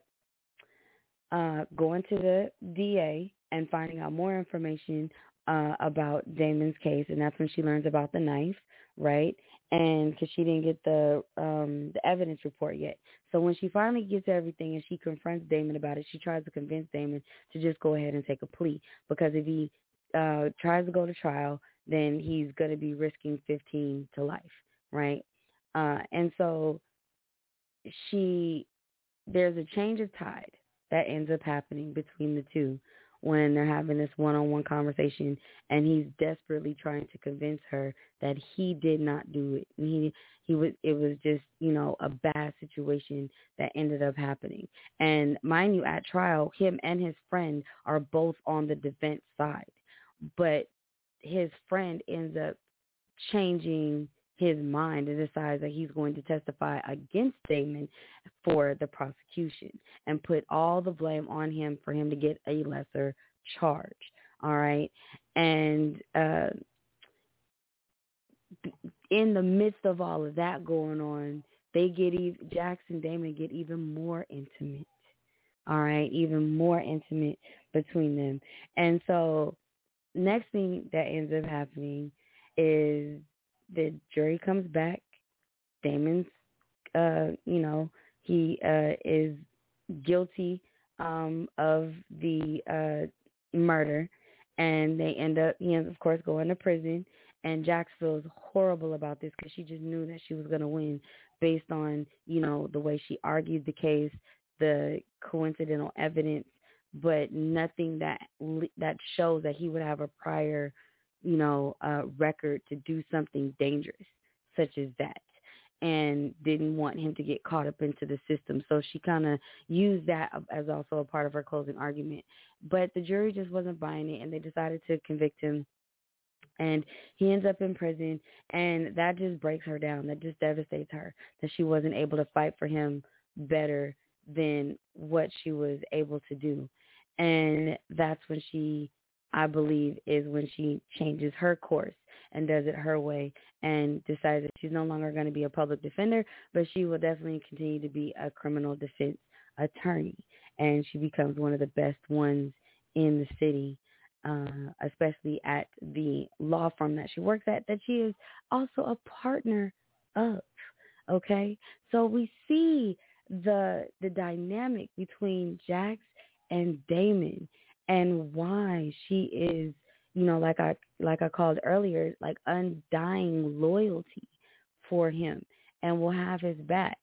[SPEAKER 1] uh, going to the DA and finding out more information uh, about Damon's case, and that's when she learns about the knife, right? And because she didn't get the um, the evidence report yet, so when she finally gets everything and she confronts Damon about it, she tries to convince Damon to just go ahead and take a plea because if he uh, tries to go to trial, then he's going to be risking 15 to life, right? Uh, and so she, there's a change of tide that ends up happening between the two when they're having this one-on-one conversation and he's desperately trying to convince her that he did not do it. And he he was it was just, you know, a bad situation that ended up happening. And mind you at trial, him and his friend are both on the defense side. But his friend ends up changing his mind and decides that he's going to testify against Damon for the prosecution and put all the blame on him for him to get a lesser charge. All right. And uh, in the midst of all of that going on, they get even Jax and Damon get even more intimate. All right, even more intimate between them. And so next thing that ends up happening is the jury comes back. Damon's uh, you know, he uh is guilty um of the uh murder and they end up he ends of course going to prison and Jax feels horrible about this because she just knew that she was going to win based on you know the way she argued the case, the coincidental evidence, but nothing that that shows that he would have a prior you know uh, record to do something dangerous such as that and didn't want him to get caught up into the system. So she kind of used that as also a part of her closing argument. But the jury just wasn't buying it, and they decided to convict him and he ends up in prison and that just breaks her down that just devastates her that she wasn't able to fight for him better than what she was able to do and that's when she i believe is when she changes her course and does it her way and decides that she's no longer going to be a public defender but she will definitely continue to be a criminal defense attorney and she becomes one of the best ones in the city uh, especially at the law firm that she works at, that she is also a partner of. Okay, so we see the the dynamic between Jax and Damon and why she is, you know, like I like I called earlier, like undying loyalty for him and will have his back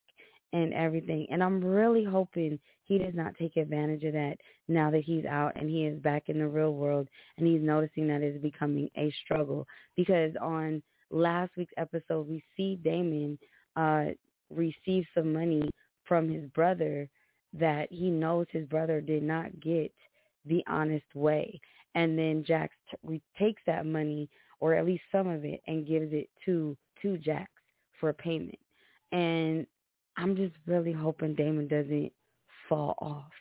[SPEAKER 1] and everything. And I'm really hoping he does not take advantage of that now that he's out and he is back in the real world and he's noticing that it's becoming a struggle. Because on last week's episode, we see Damon uh, receive some money from his brother that he knows his brother did not get the honest way. And then Jax t- takes that money, or at least some of it, and gives it to to Jax for payment. And I'm just really hoping Damon doesn't fall off,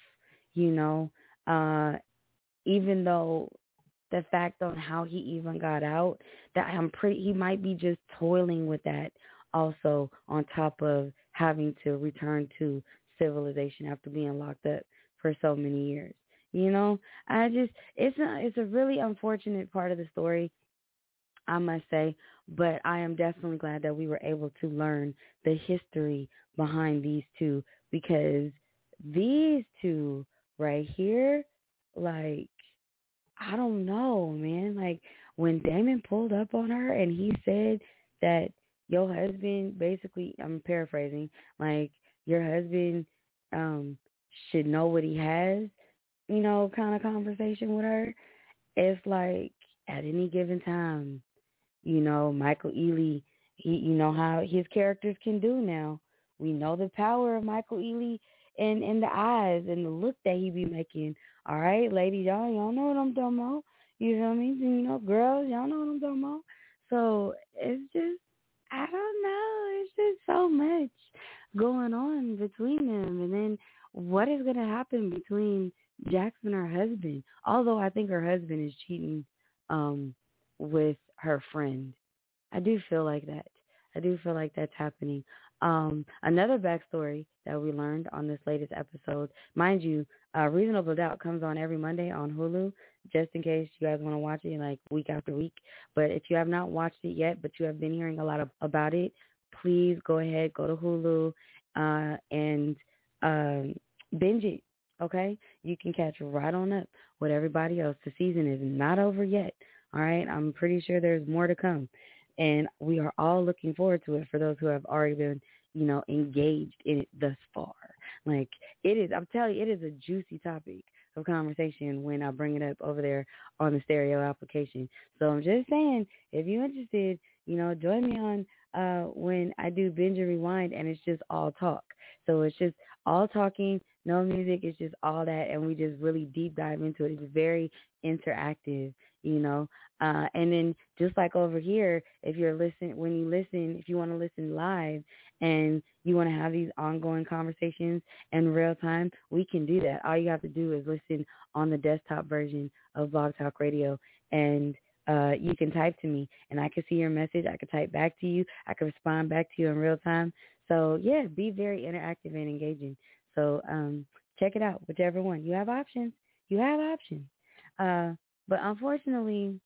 [SPEAKER 1] you know. Uh even though the fact on how he even got out, that I'm pretty he might be just toiling with that also on top of having to return to civilization after being locked up for so many years. You know, I just it's a it's a really unfortunate part of the story I must say, but I am definitely glad that we were able to learn the history behind these two because these two right here, like, I don't know, man. Like, when Damon pulled up on her and he said that your husband, basically, I'm paraphrasing, like, your husband um should know what he has, you know, kind of conversation with her. It's like at any given time, you know, Michael Ealy, he you know how his characters can do now. We know the power of Michael Ealy in in the eyes and the look that he be making. All right, ladies, y'all y'all know what I'm talking about. You know what I mean? You know, girls, y'all know what I'm talking about. So it's just I don't know. It's just so much going on between them, and then what is going to happen between Jax and her husband? Although I think her husband is cheating um with her friend. I do feel like that. I do feel like that's happening. Um, another backstory that we learned on this latest episode, mind you, uh, Reasonable Doubt comes on every Monday on Hulu, just in case you guys want to watch it like week after week. But if you have not watched it yet, but you have been hearing a lot of, about it, please go ahead, go to Hulu, uh, and um, binge it. Okay, you can catch right on up with everybody else. The season is not over yet. All right, I'm pretty sure there's more to come, and we are all looking forward to it. For those who have already been, you know, engaged in it thus far, like it is. I'm telling you, it is a juicy topic of conversation when I bring it up over there on the stereo application. So I'm just saying, if you're interested, you know, join me on uh when I do binge and rewind, and it's just all talk. So it's just all talking, no music. It's just all that, and we just really deep dive into it. It's very interactive, you know. Uh, and then just like over here, if you're listening, when you listen, if you want to listen live and you want to have these ongoing conversations in real time, we can do that. All you have to do is listen on the desktop version of Blog Talk Radio, and uh, you can type to me, and I can see your message. I can type back to you. I can respond back to you in real time. So yeah, be very interactive and engaging. So um, check it out, whichever one. You have options. You have options. Uh, but unfortunately,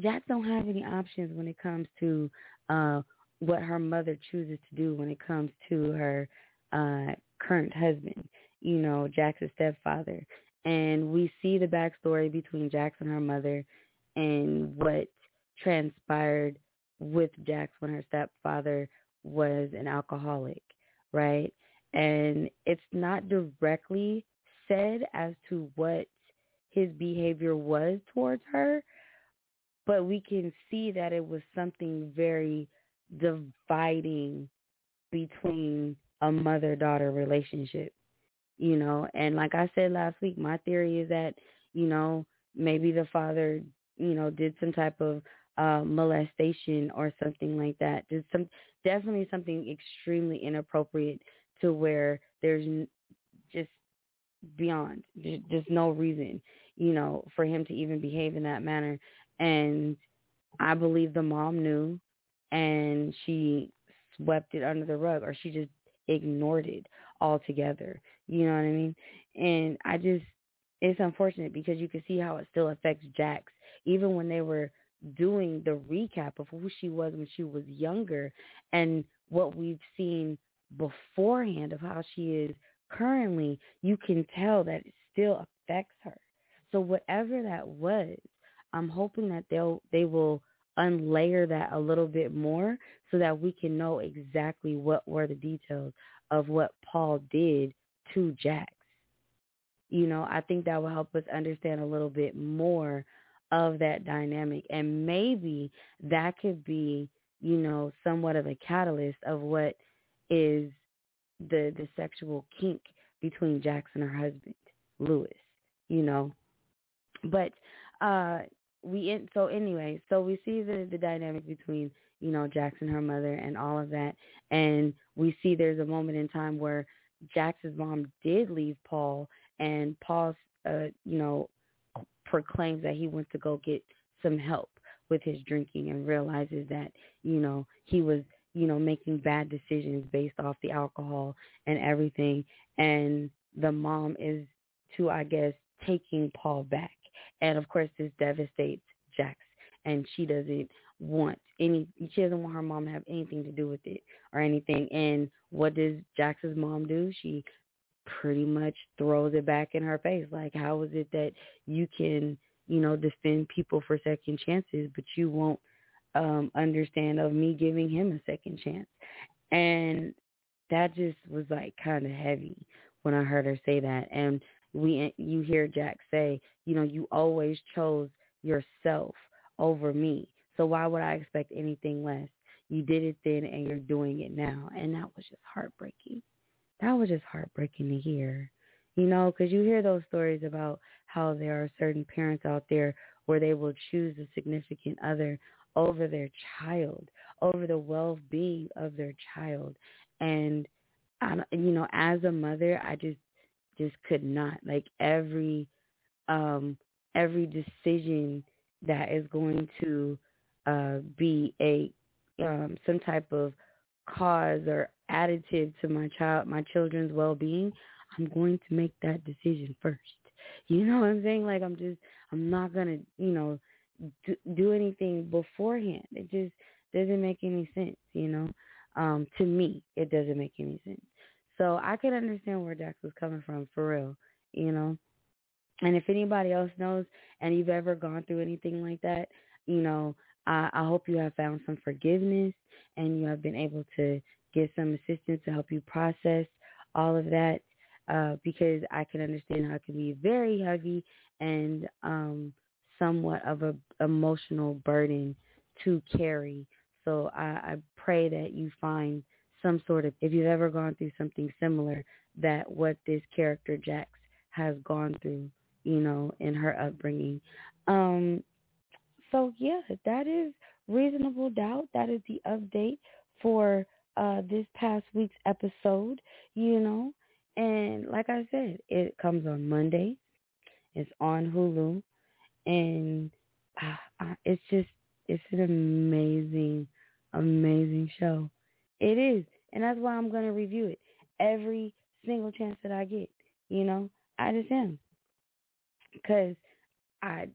[SPEAKER 1] Jax don't have any options when it comes to uh, what her mother chooses to do when it comes to her uh, current husband, you know, Jax's stepfather. And we see the backstory between Jax and her mother and what transpired with Jax when her stepfather was an alcoholic, right? And it's not directly said as to what his behavior was towards her, but we can see that it was something very dividing between a mother-daughter relationship, you know. And like I said last week, my theory is that, you know, maybe the father, you know, did some type of uh, molestation or something like that. Did some definitely something extremely inappropriate to where there's just beyond just no reason, you know, for him to even behave in that manner. And I believe the mom knew and she swept it under the rug or she just ignored it altogether. You know what I mean? And I just it's unfortunate because you can see how it still affects Jax even when they were doing the recap of who she was when she was younger and what we've seen beforehand of how she is currently, you can tell that it still affects her. So whatever that was, I'm hoping that they'll they will unlayer that a little bit more so that we can know exactly what were the details of what Paul did to Jax. You know, I think that will help us understand a little bit more of that dynamic and maybe that could be, you know, somewhat of a catalyst of what is the the sexual kink between Jax and her husband, Lewis, you know. But uh we in, so anyway, so we see the the dynamic between you know and her mother and all of that, and we see there's a moment in time where Jax's mom did leave Paul, and Paul, uh, you know, proclaims that he went to go get some help with his drinking and realizes that you know he was you know making bad decisions based off the alcohol and everything, and the mom is to I guess taking Paul back and of course, this devastates Jax, and she doesn't want any. She doesn't want her mom to have anything to do with it or anything. And what does Jax's mom do? She pretty much throws it back in her face. Like, how is it that you can, you know, defend people for second chances, but you won't um understand of me giving him a second chance? And that just was like kind of heavy when I heard her say that. And we you hear Jax say, you know, you always chose yourself over me. So why would I expect anything less? You did it then and you're doing it now. And that was just heartbreaking. That was just heartbreaking to hear. You know, because you hear those stories about how there are certain parents out there where they will choose a significant other over their child, over the well-being of their child. And, I, you know, as a mother, I just just could not. Like every um every decision that is going to uh be a um some type of cause or additive to my child my children's well being, I'm going to make that decision first. You know what I'm saying? Like I'm just I'm not gonna, you know, do, do anything beforehand. It just doesn't make any sense, you know. Um, to me, it doesn't make any sense. So I can understand where Jax was coming from for real, you know. And if anybody else knows and you've ever gone through anything like that, you know, I, I hope you have found some forgiveness and you have been able to get some assistance to help you process all of that uh, because I can understand how it can be very heavy and um, somewhat of a emotional burden to carry. So I, I pray that you find some sort of if you've ever gone through something similar that what this character Jax has gone through, you know, in her upbringing. Um so yeah, that is reasonable doubt. That is the update for uh this past week's episode, you know. And like I said, it comes on Monday. It's on Hulu and uh, it's just it's an amazing amazing show. It is. And that's why I'm going to review it every single chance that I get. You know, I just am. Because I,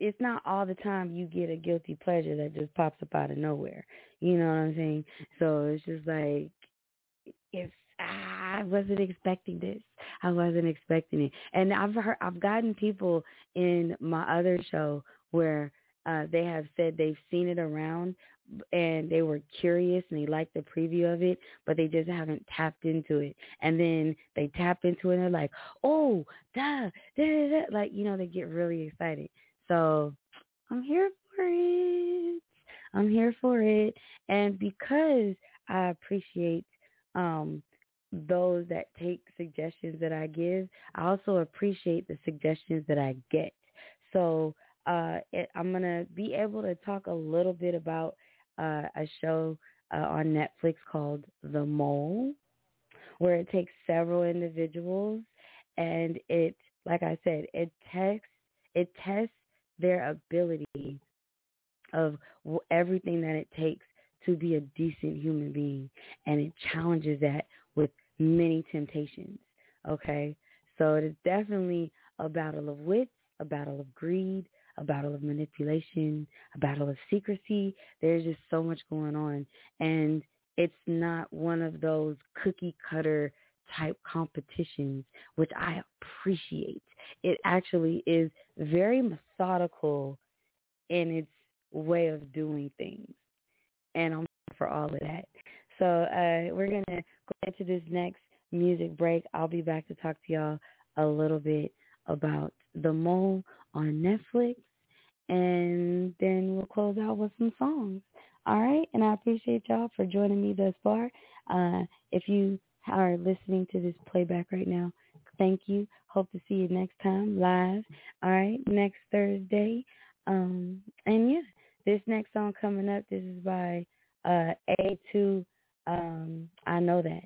[SPEAKER 1] it's not all the time you get a guilty pleasure that just pops up out of nowhere. You know what I'm saying? So it's just like, it's, I wasn't expecting this. I wasn't expecting it. And I've heard, I've gotten people in my other show where uh, they have said they've seen it around and they were curious and they liked the preview of it, but they just haven't tapped into it. And then they tap into it and they're like, oh, da, da. Like, you know, they get really excited. So I'm here for it. I'm here for it. And because I appreciate um, those that take suggestions that I give, I also appreciate the suggestions that I get. So uh, it, I'm going to be able to talk a little bit about uh, a show uh, on Netflix called The Mole, where it takes several individuals and it, like I said, it tests it tests their ability of everything that it takes to be a decent human being, and it challenges that with many temptations. Okay, so it is definitely a battle of wits, a battle of greed, a battle of manipulation, a battle of secrecy. There's just so much going on. And it's not one of those cookie cutter type competitions, which I appreciate. It actually is very methodical in its way of doing things. And I'm for all of that. So uh, we're going to go into this next music break. I'll be back to talk to y'all a little bit about The Mole on Netflix and then we'll close out with some songs. All right, and I appreciate y'all for joining me thus far. Uh, if you are listening to this playback right now, thank you. Hope to see you next time live. All right, next Thursday. Um, and yeah, this next song coming up, this is by uh, A2. Um, I know that.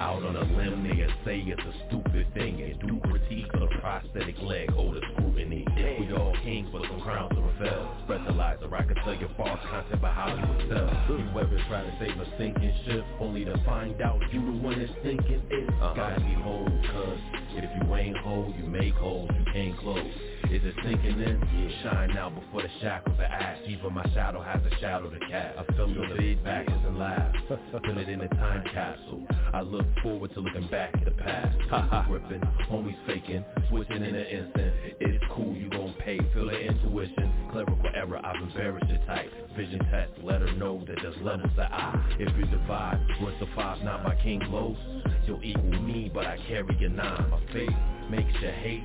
[SPEAKER 9] Out on a limb, nigga say it's a stupid thing and do critique of the prosthetic leg, hold a scrutiny. We all kings but some crowns to reveal. Specializer, I can tell you false content by how you sell. You ever try to save a sinking ship, only to find out you the one that's sinking it. Uh-huh. Gotta be whole, cuz if you ain't whole, you make holes, you can't close. Is it sinking in? Yeah. Shine now before the shackles are ash. Even my shadow has a shadow to cast. I feel the feedback and laugh. Put it in a time capsule. I look forward to looking back at the past. Gripping, homies faking, switching in an instant. It's cool, you gon' pay. Feel the intuition. Clerical error, I've embarrassed the type. Vision test, let her know that there's levels to I. If you divide, what's the five, not my king lows? You'll equal me, but I carry your nine. My faith makes you hate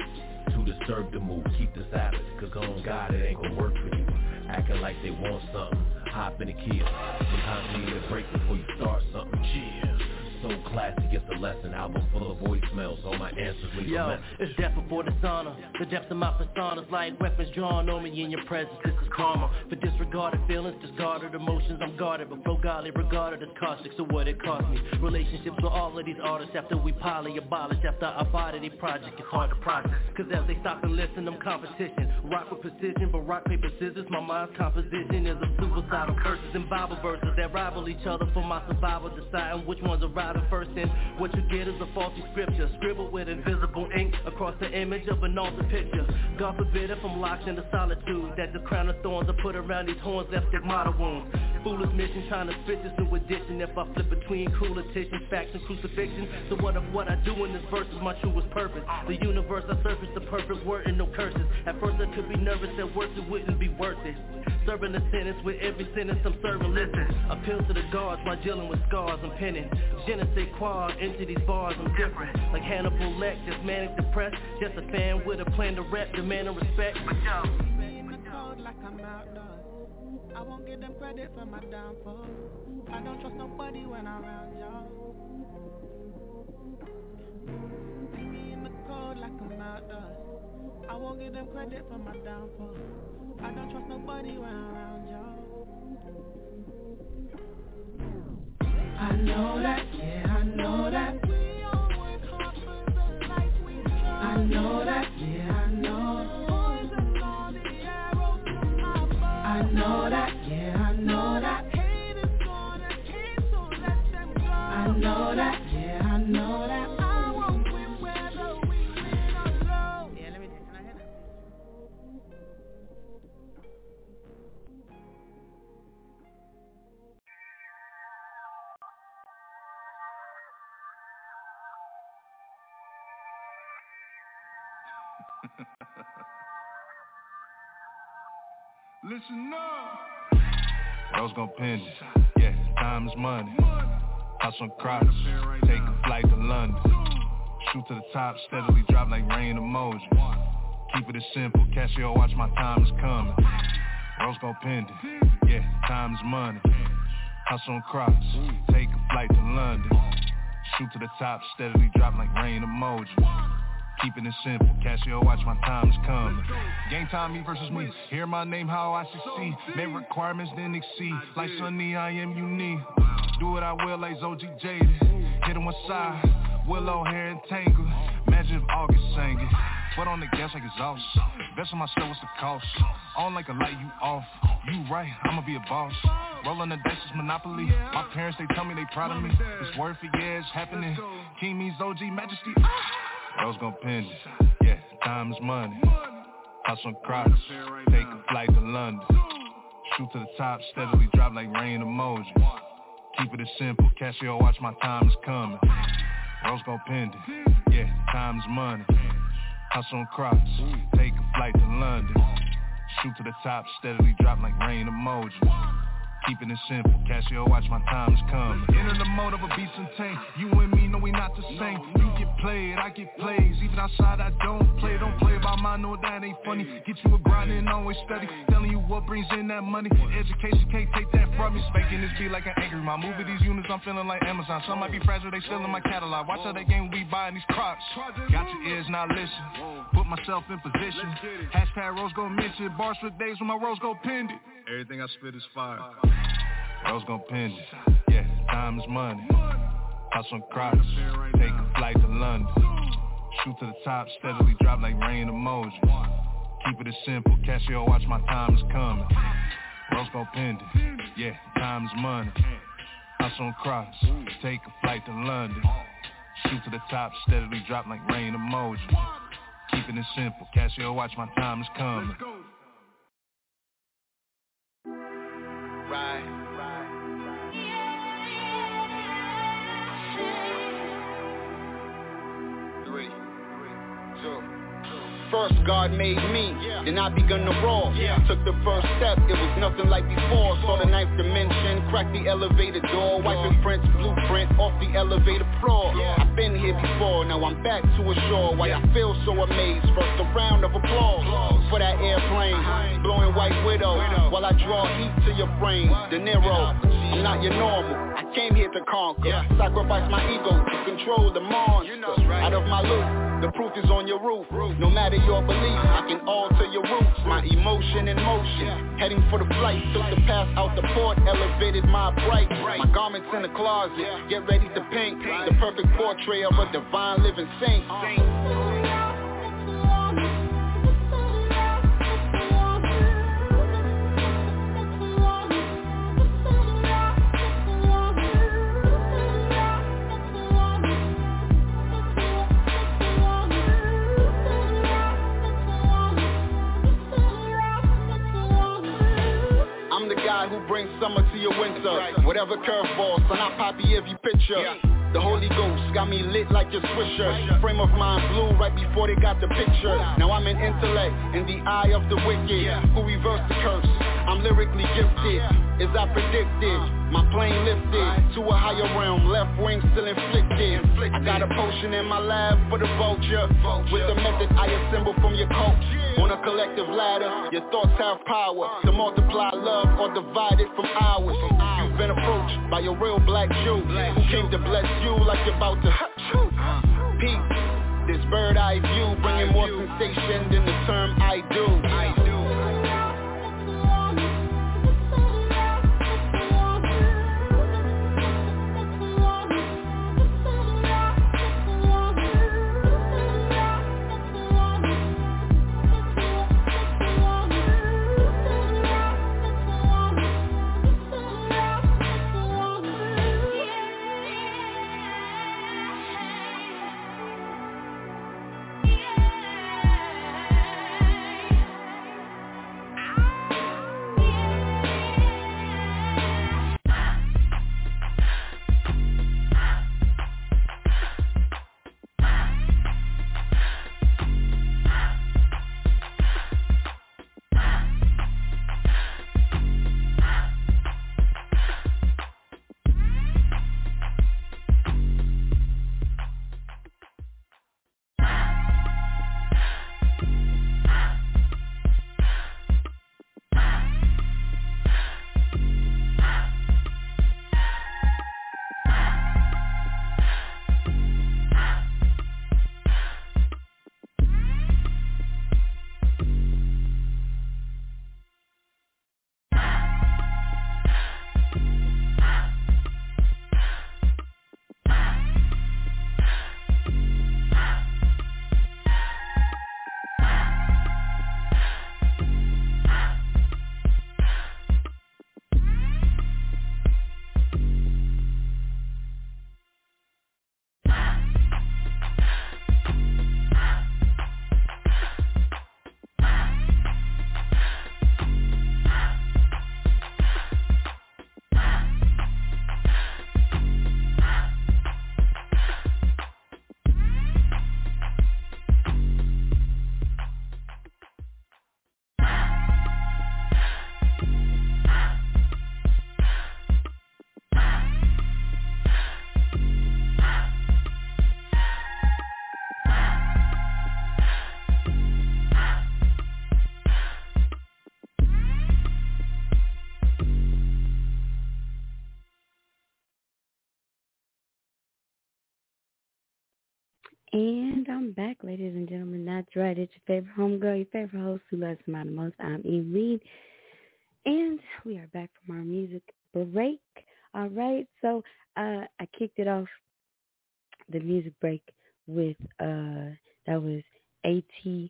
[SPEAKER 9] to disturb the mood. Keep the Sabbath, cause on God it ain't gonna work for you. Acting like they want something, hop in the Kia. Sometimes you need a break before you start something. Yeah so classic, it's a lesson album full of voicemails. All my answers leave
[SPEAKER 10] Yo,
[SPEAKER 9] a
[SPEAKER 10] it's death before dishonor. The depths of my personas like weapons drawn on me in your presence. This is karma for disregarded feelings, discarded emotions. I'm guarded, but pro godly regarded as caustic. So what it cost me? Relationships with all of these artists after we poly abolished. After I bought the project, it's hard to process. Cause as they stop and listen, I'm competition. Rock with precision, but rock, paper, scissors. My mind's composition is a suicidal curses and Bible verses that rival each other for my survival. Deciding which ones right first and what you get is a faulty scripture Scribbled with invisible ink across the image of an altar picture. God forbid if I'm locked into solitude That the crown of thorns are put around these horns left stigmata wounds Foolish mission trying to fit this new addition. If I flip between cool attention, facts and crucifixion. So what if what I do in this verse is my truest purpose? The universe I surface the perfect word and no curses. At first I could be nervous, at worst it wouldn't be worth it. Serving a sentence with every sentence I'm serving, listen. Appeal to the gods while dealing with scars I'm penning. Je ne sais quoi, into these bars I'm different. Like Hannibal Lecter, just manic depressed. Just a fan with a plan to rap, demanding respect. But yo.
[SPEAKER 6] Like I'm I won't give them credit for my downfall. I don't trust nobody when I'm around y'all. See me in the cold like I'm outdoors I won't give them credit for my downfall. I don't trust nobody when I'm around y'all. I know that, yeah, I know that
[SPEAKER 11] It. Yeah, time is money. House on Crocs. Take a flight to London. Shoot to the top, steadily drop like rain emoji. Keep it as simple. Casio, watch my time is coming. Rose gon' pin it. Yeah, time is money. House on Crocs. Take a flight to London. Shoot to the top, steadily drop like rain emoji. Keeping it simple, Casio, watch my time's coming. Game time, me versus me. Hear my name, how I succeed. Make requirements, then exceed. Like Sunny, I am unique. Do what I will, like Zoji Jaded. Hit him one side, willow hair and tangle. Imagine if August sang it. Foot on the gas like exhaust. Best on my myself, what's the cost? On like a light, you off. You right, I'ma be a boss. Rolling the dice is monopoly. My parents, they tell me they proud of me. It's worth it, yeah, it's happening. King means OG majesty. Ah! Rose gon' pin. Yeah, time is money. House on Crocs. Take a flight to London. Shoot to the top, steadily drop like rain emoji. Keep it as simple. Casio, watch my time is coming. Rose gon' pin it. Yeah, time is money. House on Crocs. Take a flight to London. Shoot to the top, steadily drop like rain emoji. Keeping it simple, Casio, watch my time is coming. Enter the mode of a beast and tank. You and me know we not the same. You get played, I get plays. Even outside, I don't play. Don't play about my no, that ain't funny. Get you a grind and always study. Telling you what brings in that money. Education can't take that from me. Spanking this beat like an angry mom. Moving these units, I'm feeling like Amazon. Some might be fragile, they still in my catalog. Watch how that game we buying these crops. Got your ears, now listen. Put myself in position. Hashtag Rose go mention. Bars for days when my Rose go it. Everything I spit is fire. Rose gon' pin it. Yeah, time is money. House on Crocs. Take a flight to London. Shoot to the top, steadily drop like rain emoji. Keep it as simple. Casio, watch my time is coming. Rose gon' pin it. Yeah, time is money. House on Crocs. Take a flight to London. Shoot to the top, steadily drop like rain emoji. Keeping it simple. Casio, watch my time is coming.
[SPEAKER 12] First God made me, then I begun to roar. Took the first step, it was nothing like before. Saw the ninth dimension, cracked the elevator door. Wiping prints, blueprint off the elevator floor. I've been here before, now I'm back to ashore Why I feel so amazed, first a round of applause For that airplane, blowing white widow While I draw heat to your brain, De Niro I'm not your normal, I came here to conquer. Sacrifice my ego to control the monster. Out of my loop the proof is on your roof. No matter your belief, I can alter your roots. My emotion in motion, heading for the flight. Took the path out the port, elevated my bright. My garments in the closet, get ready to paint the perfect portrait of a divine living saint. Brings summer to your answer. Whatever curveball, son, I poppy every picture. The Holy Ghost got me lit like a swisher. Frame of mind blue right before they got the picture. Now I'm an intellect in the eye of the wicked. Who reversed the curse? I'm lyrically gifted. As I predicted, my plane lifted to a higher realm. Left wing still inflicted. I got a potion in my lab for the vulture. With the method I assemble from your coach. On a collective ladder, your thoughts have power to multiply love or divide it from ours. You've been approached by a real black Jew who came to bless you like you're about to Peep, this bird eye view bringing more sensation than the term I do.
[SPEAKER 1] I'm back, ladies and gentlemen. That's right. It's your favorite homegirl, your favorite host who loves to the most. I'm Eve Reed. And we are back from our music break. All right. So uh, I kicked it off, the music break, with, uh, that was AT,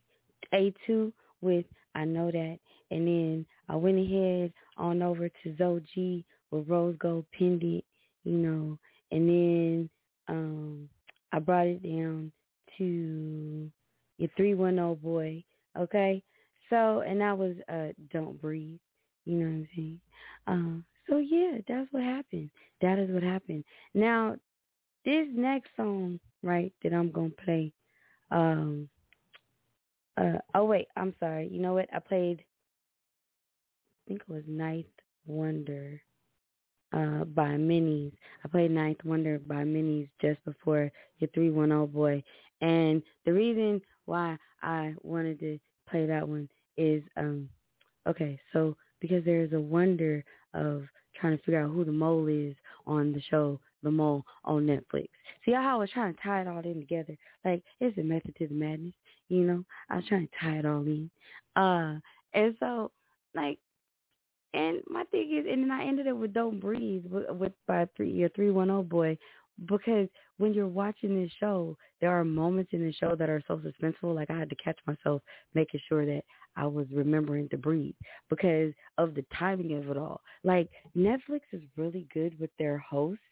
[SPEAKER 1] A2 with I Know That. And then I went ahead on over to Zoe G with Rose Gold Pendant, you know. And then um I brought it down to your 310 boy, okay? So, and that was uh Don't Breathe, you know what I'm saying? Um, so yeah, that's what happened. That is what happened. Now, this next song, right, that I'm going to play, um, uh, oh wait, I'm sorry. You know what? I played, I think it was Ninth Wonder uh, by Minis. I played Ninth Wonder by Minis just before your 310 boy. And the reason why I wanted to play that one is, um, okay, so because there's a wonder of trying to figure out who the mole is on the show The Mole on Netflix. See how I was trying to tie it all in together? Like, it's a method to the madness, you know? I was trying to tie it all in. Uh, and so, like, and my thing is, and then I ended up with "Don't Breathe" with, with by three your three one zero boy, because when you're watching this show, there are moments in the show that are so suspenseful. Like I had to catch myself making sure that I was remembering to breathe because of the timing of it all. Like Netflix is really good with their hosts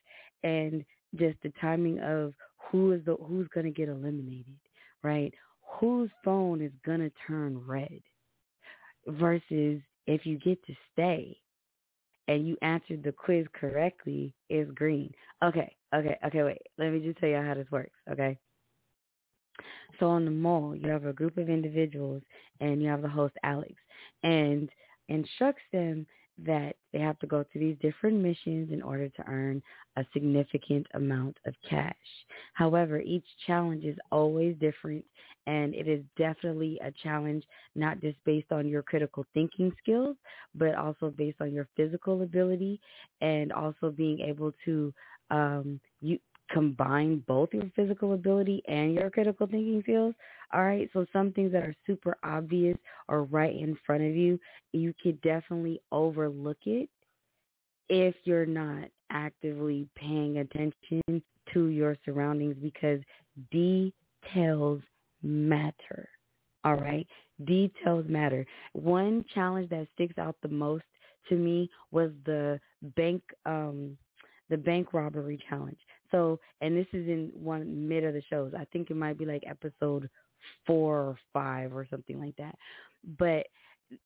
[SPEAKER 1] and just the timing of who is the who's gonna get eliminated, right? Whose phone is gonna turn red versus if you get to stay. And you answered the quiz correctly, is green. Okay, okay, okay, wait. Let me just tell you how this works, okay? So on the Mole, you have a group of individuals and you have the host, Alex, and instructs them that they have to go to these different missions in order to earn a significant amount of cash. However, each challenge is always different and it is definitely a challenge not just based on your critical thinking skills, but also based on your physical ability and also being able to um, you combine both your physical ability and your critical thinking skills. All right. So some things that are super obvious or right in front of you, you could definitely overlook it if you're not actively paying attention to your surroundings because details matter. All right. Details matter. One challenge that sticks out the most to me was the bank um the bank robbery challenge. So, and this is in one mid of the shows. I think it might be like episode four or five or something like that. But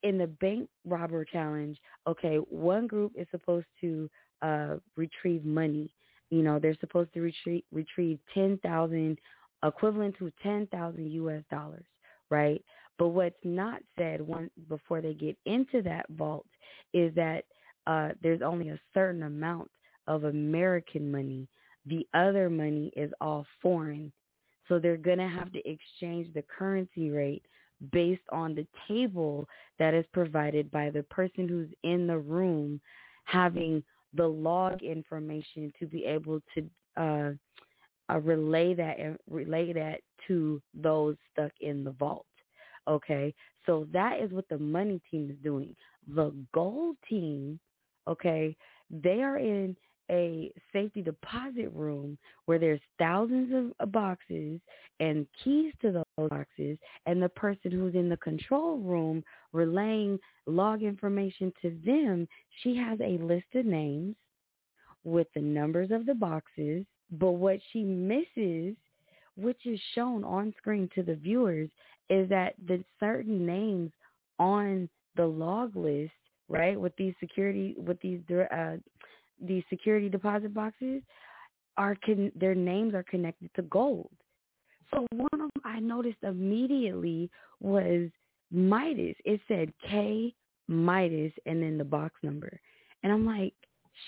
[SPEAKER 1] in the bank robber challenge, okay, one group is supposed to uh retrieve money. You know, they're supposed to retrieve retrieve ten thousand equivalent to ten thousand US dollars, right? But what's not said one before they get into that vault is that uh there's only a certain amount of American money. The other money is all foreign. So they're going to have to exchange the currency rate based on the table that is provided by the person who's in the room having the log information to be able to uh, uh, relay that and relay that to those stuck in the vault. Okay, so that is what the money team is doing. The gold team, okay, they are in a safety deposit room where there's thousands of boxes and keys to those boxes and the person who's in the control room relaying log information to them, she has a list of names with the numbers of the boxes, but what she misses, which is shown on screen to the viewers, is that the certain names on the log list, right, with these security, with these uh, these security deposit boxes are con- their names are connected to gold. So one of them I noticed immediately was Midas. It said K Midas and then the box number. And I'm like,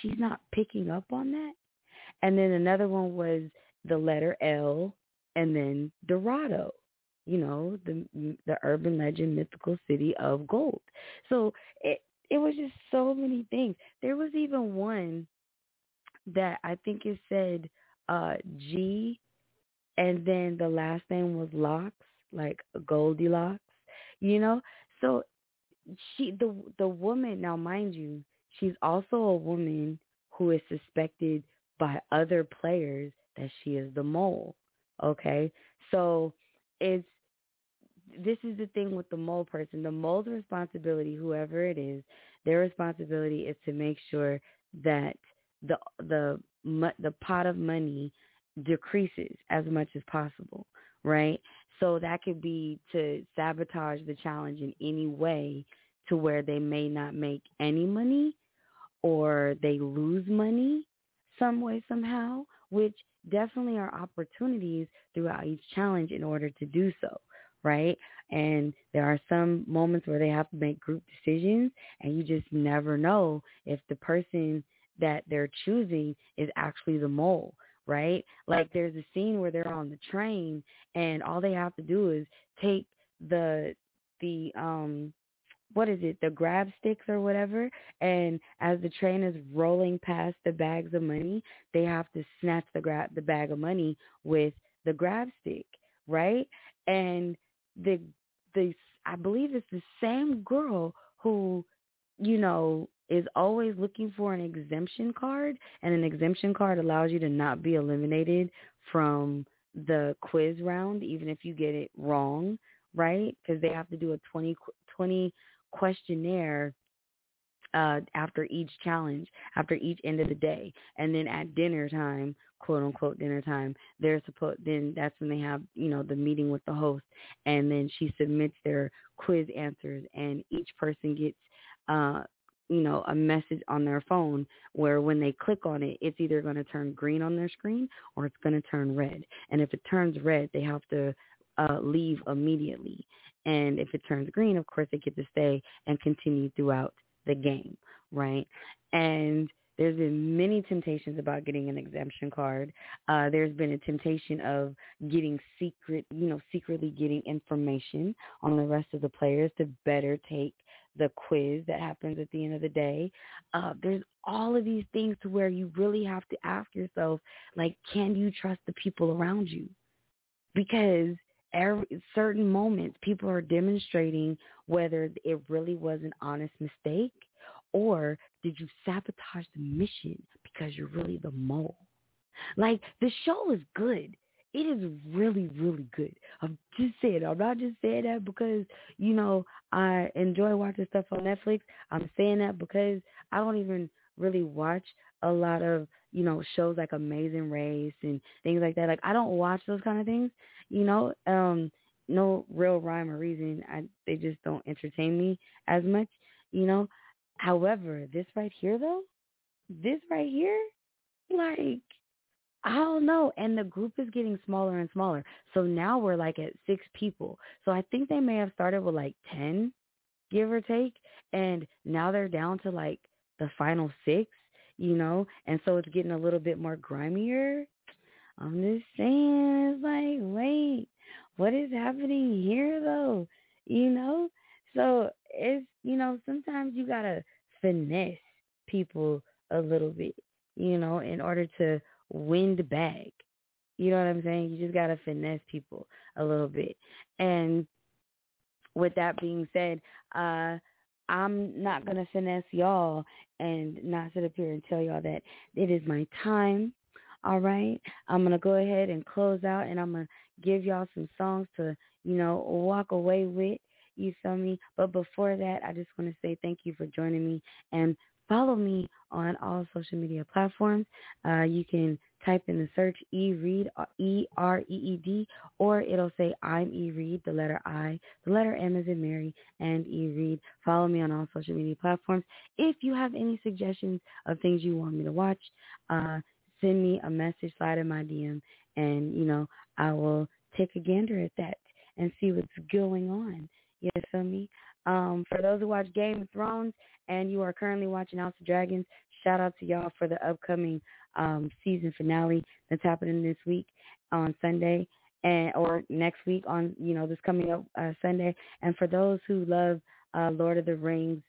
[SPEAKER 1] she's not picking up on that. And then another one was the letter L and then Dorado. You know, the the urban legend mythical city of gold. So it it was just so many things. There was even one that I think it said uh G and then the last name was Locks, like Goldilocks, you know? So she the the woman now mind you, she's also a woman who is suspected by other players that she is the mole. Okay? So it's this is the thing with the mole person. The mole's responsibility, whoever it is, their responsibility is to make sure that the the the pot of money decreases as much as possible, right? So that could be to sabotage the challenge in any way to where they may not make any money or they lose money some way somehow, which definitely are opportunities throughout each challenge in order to do so right? And there are some moments where they have to make group decisions and you just never know if the person that they're choosing is actually the mole, right? Like there's a scene where they're on the train and all they have to do is take the the um what is it, the grab sticks or whatever, and as the train is rolling past the bags of money, they have to snatch the grab the bag of money with the grab stick, right? And the the I believe it's the same girl who, you know, is always looking for an exemption card, and an exemption card allows you to not be eliminated from the quiz round, even if you get it wrong, right? Because they have to do a 20, 20 questionnaire uh, after each challenge, after each end of the day, and then at dinner time, quote unquote dinner time, they're supposed then that's when they have you know the meeting with the host, and then she submits their quiz answers, and each person gets uh, you know, a message on their phone where when they click on it, it's either going to turn green on their screen or it's going to turn red. And if it turns red, they have to uh, leave immediately. And if it turns green, of course, they get to stay and continue throughout the game, right? And there's been many temptations about getting an exemption card. Uh, there's been a temptation of getting secret, you know, secretly getting information on the rest of the players to better take the quiz that happens at the end of the day. Uh, there's all of these things to where you really have to ask yourself, like, can you trust the people around you? Because every certain moments people are demonstrating whether it really was an honest mistake or did you sabotage the mission because you're really the mole? Like the show is good. It is really, really good. I'm just saying. I'm not just saying that because you know I enjoy watching stuff on Netflix. I'm saying that because I don't even really watch a lot of you know shows like Amazing Race and things like that. Like I don't watch those kind of things. You know, um, no real rhyme or reason. I they just don't entertain me as much. You know. However, this right here though, this right here, like I don't know. And the group is getting smaller and smaller. So now we're like at six people. So I think they may have started with like 10, give or take. And now they're down to like the final six, you know? And so it's getting a little bit more grimier. I'm just saying, it's like, wait, what is happening here though? You know? So it's, you know, sometimes you got to finesse people a little bit, you know, in order to win the bag. You know what I'm saying? You just got to finesse people a little bit. And with that being said, uh, I'm not going to finesse y'all and not sit up here and tell y'all that it is my time. All right. I'm going to go ahead and close out and I'm going to give y'all some songs to, you know, walk away with. You feel me? But before that, I just want to say thank you for joining me and follow me on all social media platforms. Uh, you can type in the search E-Reed, uh, E-R-E-E-D, or it'll say I'm e-read, the letter I, the letter M is in Mary, and e-read. Follow me on all social media platforms. If you have any suggestions of things you want me to watch, uh, send me a message, slide in my DM, and, you know, I will take a gander at that and see what's going on. You feel me? Um, for those who watch Game of Thrones and you are currently watching House of Dragons, shout out to y'all for the upcoming um, season finale that's happening this week on Sunday and or next week on you know this coming up uh, Sunday. And for those who love uh, Lord of the Rings,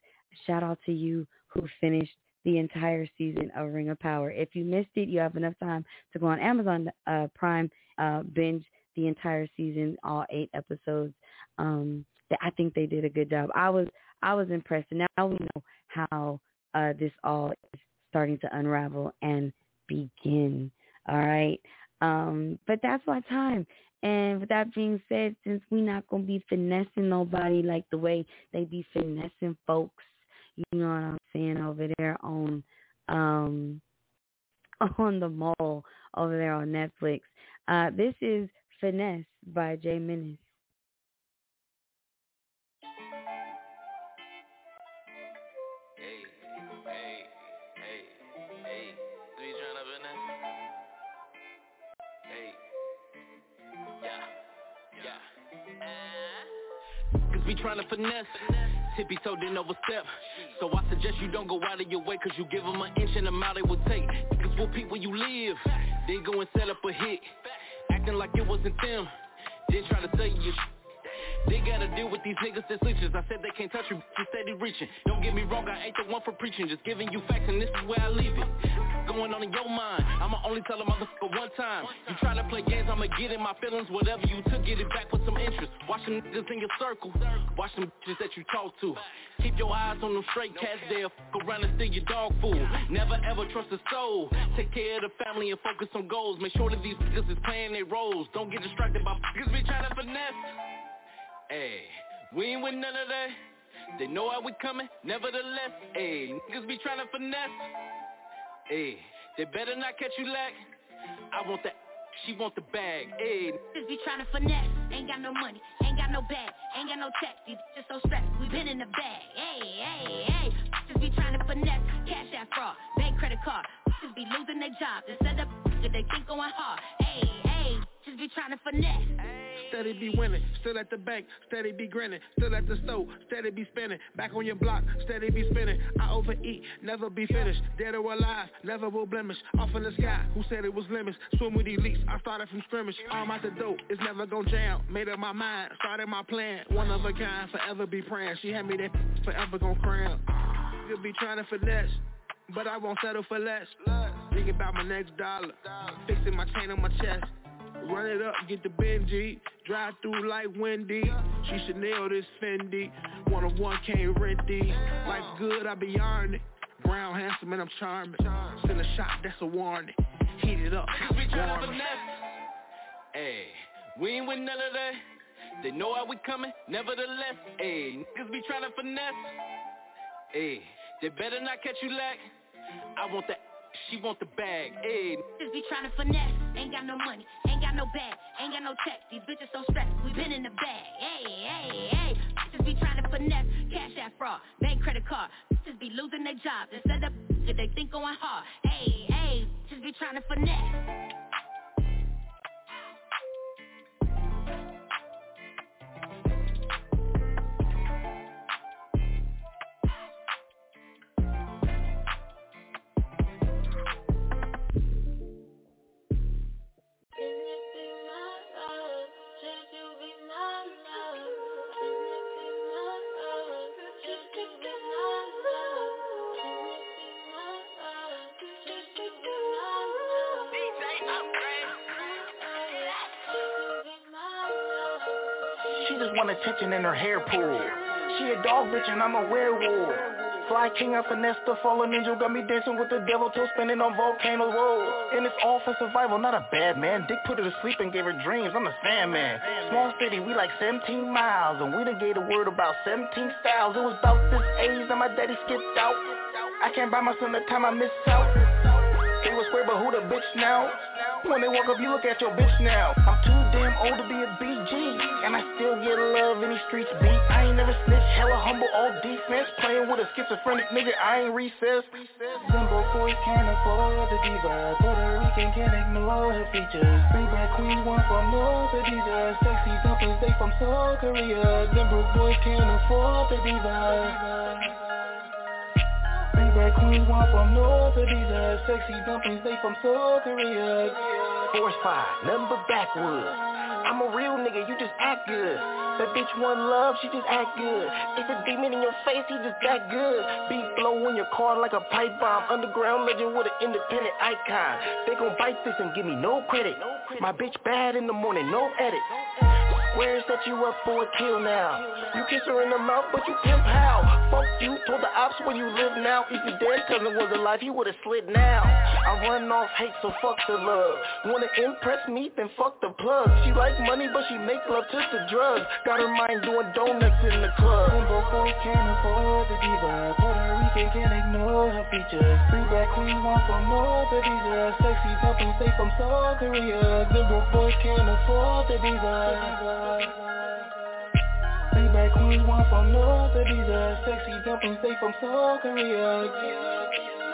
[SPEAKER 1] shout out to you who finished the entire season of Ring of Power. If you missed it, you have enough time to go on Amazon uh, Prime, uh, binge the entire season, all eight episodes. Um, I think they did a good job. I was I was impressed. And now we know how uh, this all is starting to unravel and begin. All right. Um, but that's my time. And with that being said, since we're not gonna be finessing nobody like the way they be finessing folks, you know what I'm saying over there on um on the Mole over there on Netflix. Uh, this is Finesse by Jay Menace. Hey, hey, hey, hey.
[SPEAKER 11] Are we tryna finesse. Tippy toe didn't overstep. So I suggest you don't go out of your way, cause you give them an inch and a mile it will take. Cause we'll peep where you live. Then go and set up a hit. Acting like it wasn't them. Then try to tell you they gotta deal with these niggas that's leeches. I said they can't touch you, you steady reaching. Don't get me wrong, I ain't the one for preaching. Just giving you facts and this is where I leave it. Going on in your mind, I'ma only tell a motherfucker one time. You try to play games, I'ma get in my feelings. Whatever you took, get it back with some interest. Watch them niggas in your circle. Watch them bitches that you talk to. Keep your eyes on them straight cats, they'll fuck around and steal your dog food. Never ever trust a soul. Take care of the family and focus on goals. Make sure that these niggas is playing their roles. Don't get distracted by niggas be trying to finesse. Hey, we ain't with none of that. They know how we coming, nevertheless. Hey, niggas be trying to finesse. Hey, they better not catch you lack. I want that. She want the bag, ayy
[SPEAKER 13] Niggas be trying to finesse, ain't got no money, ain't got no bag, ain't got no tax These just so strapped, we been in the bag, ayy, ayy, ayy Just be trying to finesse, cash out fraud, bank credit card. Just be losing their job. Instead of they keep going hard. Hey, hey, just be trying to finesse.
[SPEAKER 14] Steady be winning, still at the bank, steady be grinning, still at the store, steady be spinning, back on your block, steady be spinning. I overeat, never be finished, dead or alive, never will blemish. Off in the sky, who said it was limits? Swim with elites, I started from scrimmage. Arm out the dope, it's never gon' jam. Made up my mind, started my plan. One of a kind, forever be praying. She had me that forever gon' cram. You'll be trying to finesse. But I won't settle for less. Thinking about my next dollar. Fixing my chain on my chest. Run it up, get the Benji. Drive through like Wendy. She should nail this Fendi. One of one can't rent these. Life good, I be it. Brown, handsome, and I'm charming. Send a shot, that's a warning. Heat it up, Cause
[SPEAKER 11] we tryna finesse. Hey, we ain't with none of that. They know how we coming, nevertheless. Hey, niggas be tryna finesse. Hey, they better not catch you lack. I want the she want the bag, ayy
[SPEAKER 13] Just be trying to finesse, ain't got no money, ain't got no bag, ain't got no checks These bitches so stressed, we been in the bag, ayy, ayy, ayy Just be trying to finesse, cash that fraud, bank credit card. Just be losing their jobs, instead of if they think going hard, ayy, ayy Just be trying to finesse
[SPEAKER 3] attention in her hair pool. She a dog bitch and I'm a werewolf. Fly king, I finesse the fallen angel Got me dancing with the devil till spinning on volcano road And it's all for survival, not a bad man Dick put her to sleep and gave her dreams, I'm a Sandman Small city, we like 17 miles And we done gave the word about 17 styles It was about this age that my daddy skipped out I can't buy my son the time I miss out They was swear, but who the bitch now? When they walk up, you look at your bitch now. I'm too damn old to be a BG. And I still get love in these streets beat. I ain't never snitch, hella humble, all defense. Playing with a schizophrenic nigga, I ain't recess.
[SPEAKER 15] Broke boys can't afford the diva. Puerto Rican can't ignore her features. Bring back queens, one from North Adidas. Sexy dumplings, they from South Korea. Broke boys can't afford the diva. Bad queens one from North uh, sexy dumplings, they from South Korea.
[SPEAKER 3] Force five, number backwoods. I'm a real nigga, you just act good. That bitch want love, she just act good. It's a demon in your face, he just that good. Beat blow in your car like a pipe bomb. Underground legend with an independent icon. They gon' bite this and give me no credit. My bitch bad in the morning, no edit. Where that you up for a kill now? You kiss her in the mouth, but you pimp how? Fuck you, told the ops where you live now. If your dead cousin was alive, he would've slid now. I run off hate, so fuck the love. Wanna impress me, then fuck the plug. She like money, but she make love to the drugs. Got her mind doing donuts in the club.
[SPEAKER 15] Simple folks can't afford the diva. Puerto Rican can't ignore her features. Free back queen want from North of these uh, Sexy dumplings, they from South Korea. Simple boys can't afford the diva. Uh? Playback queens want from North uh, sexy dumplings, they from South Korea.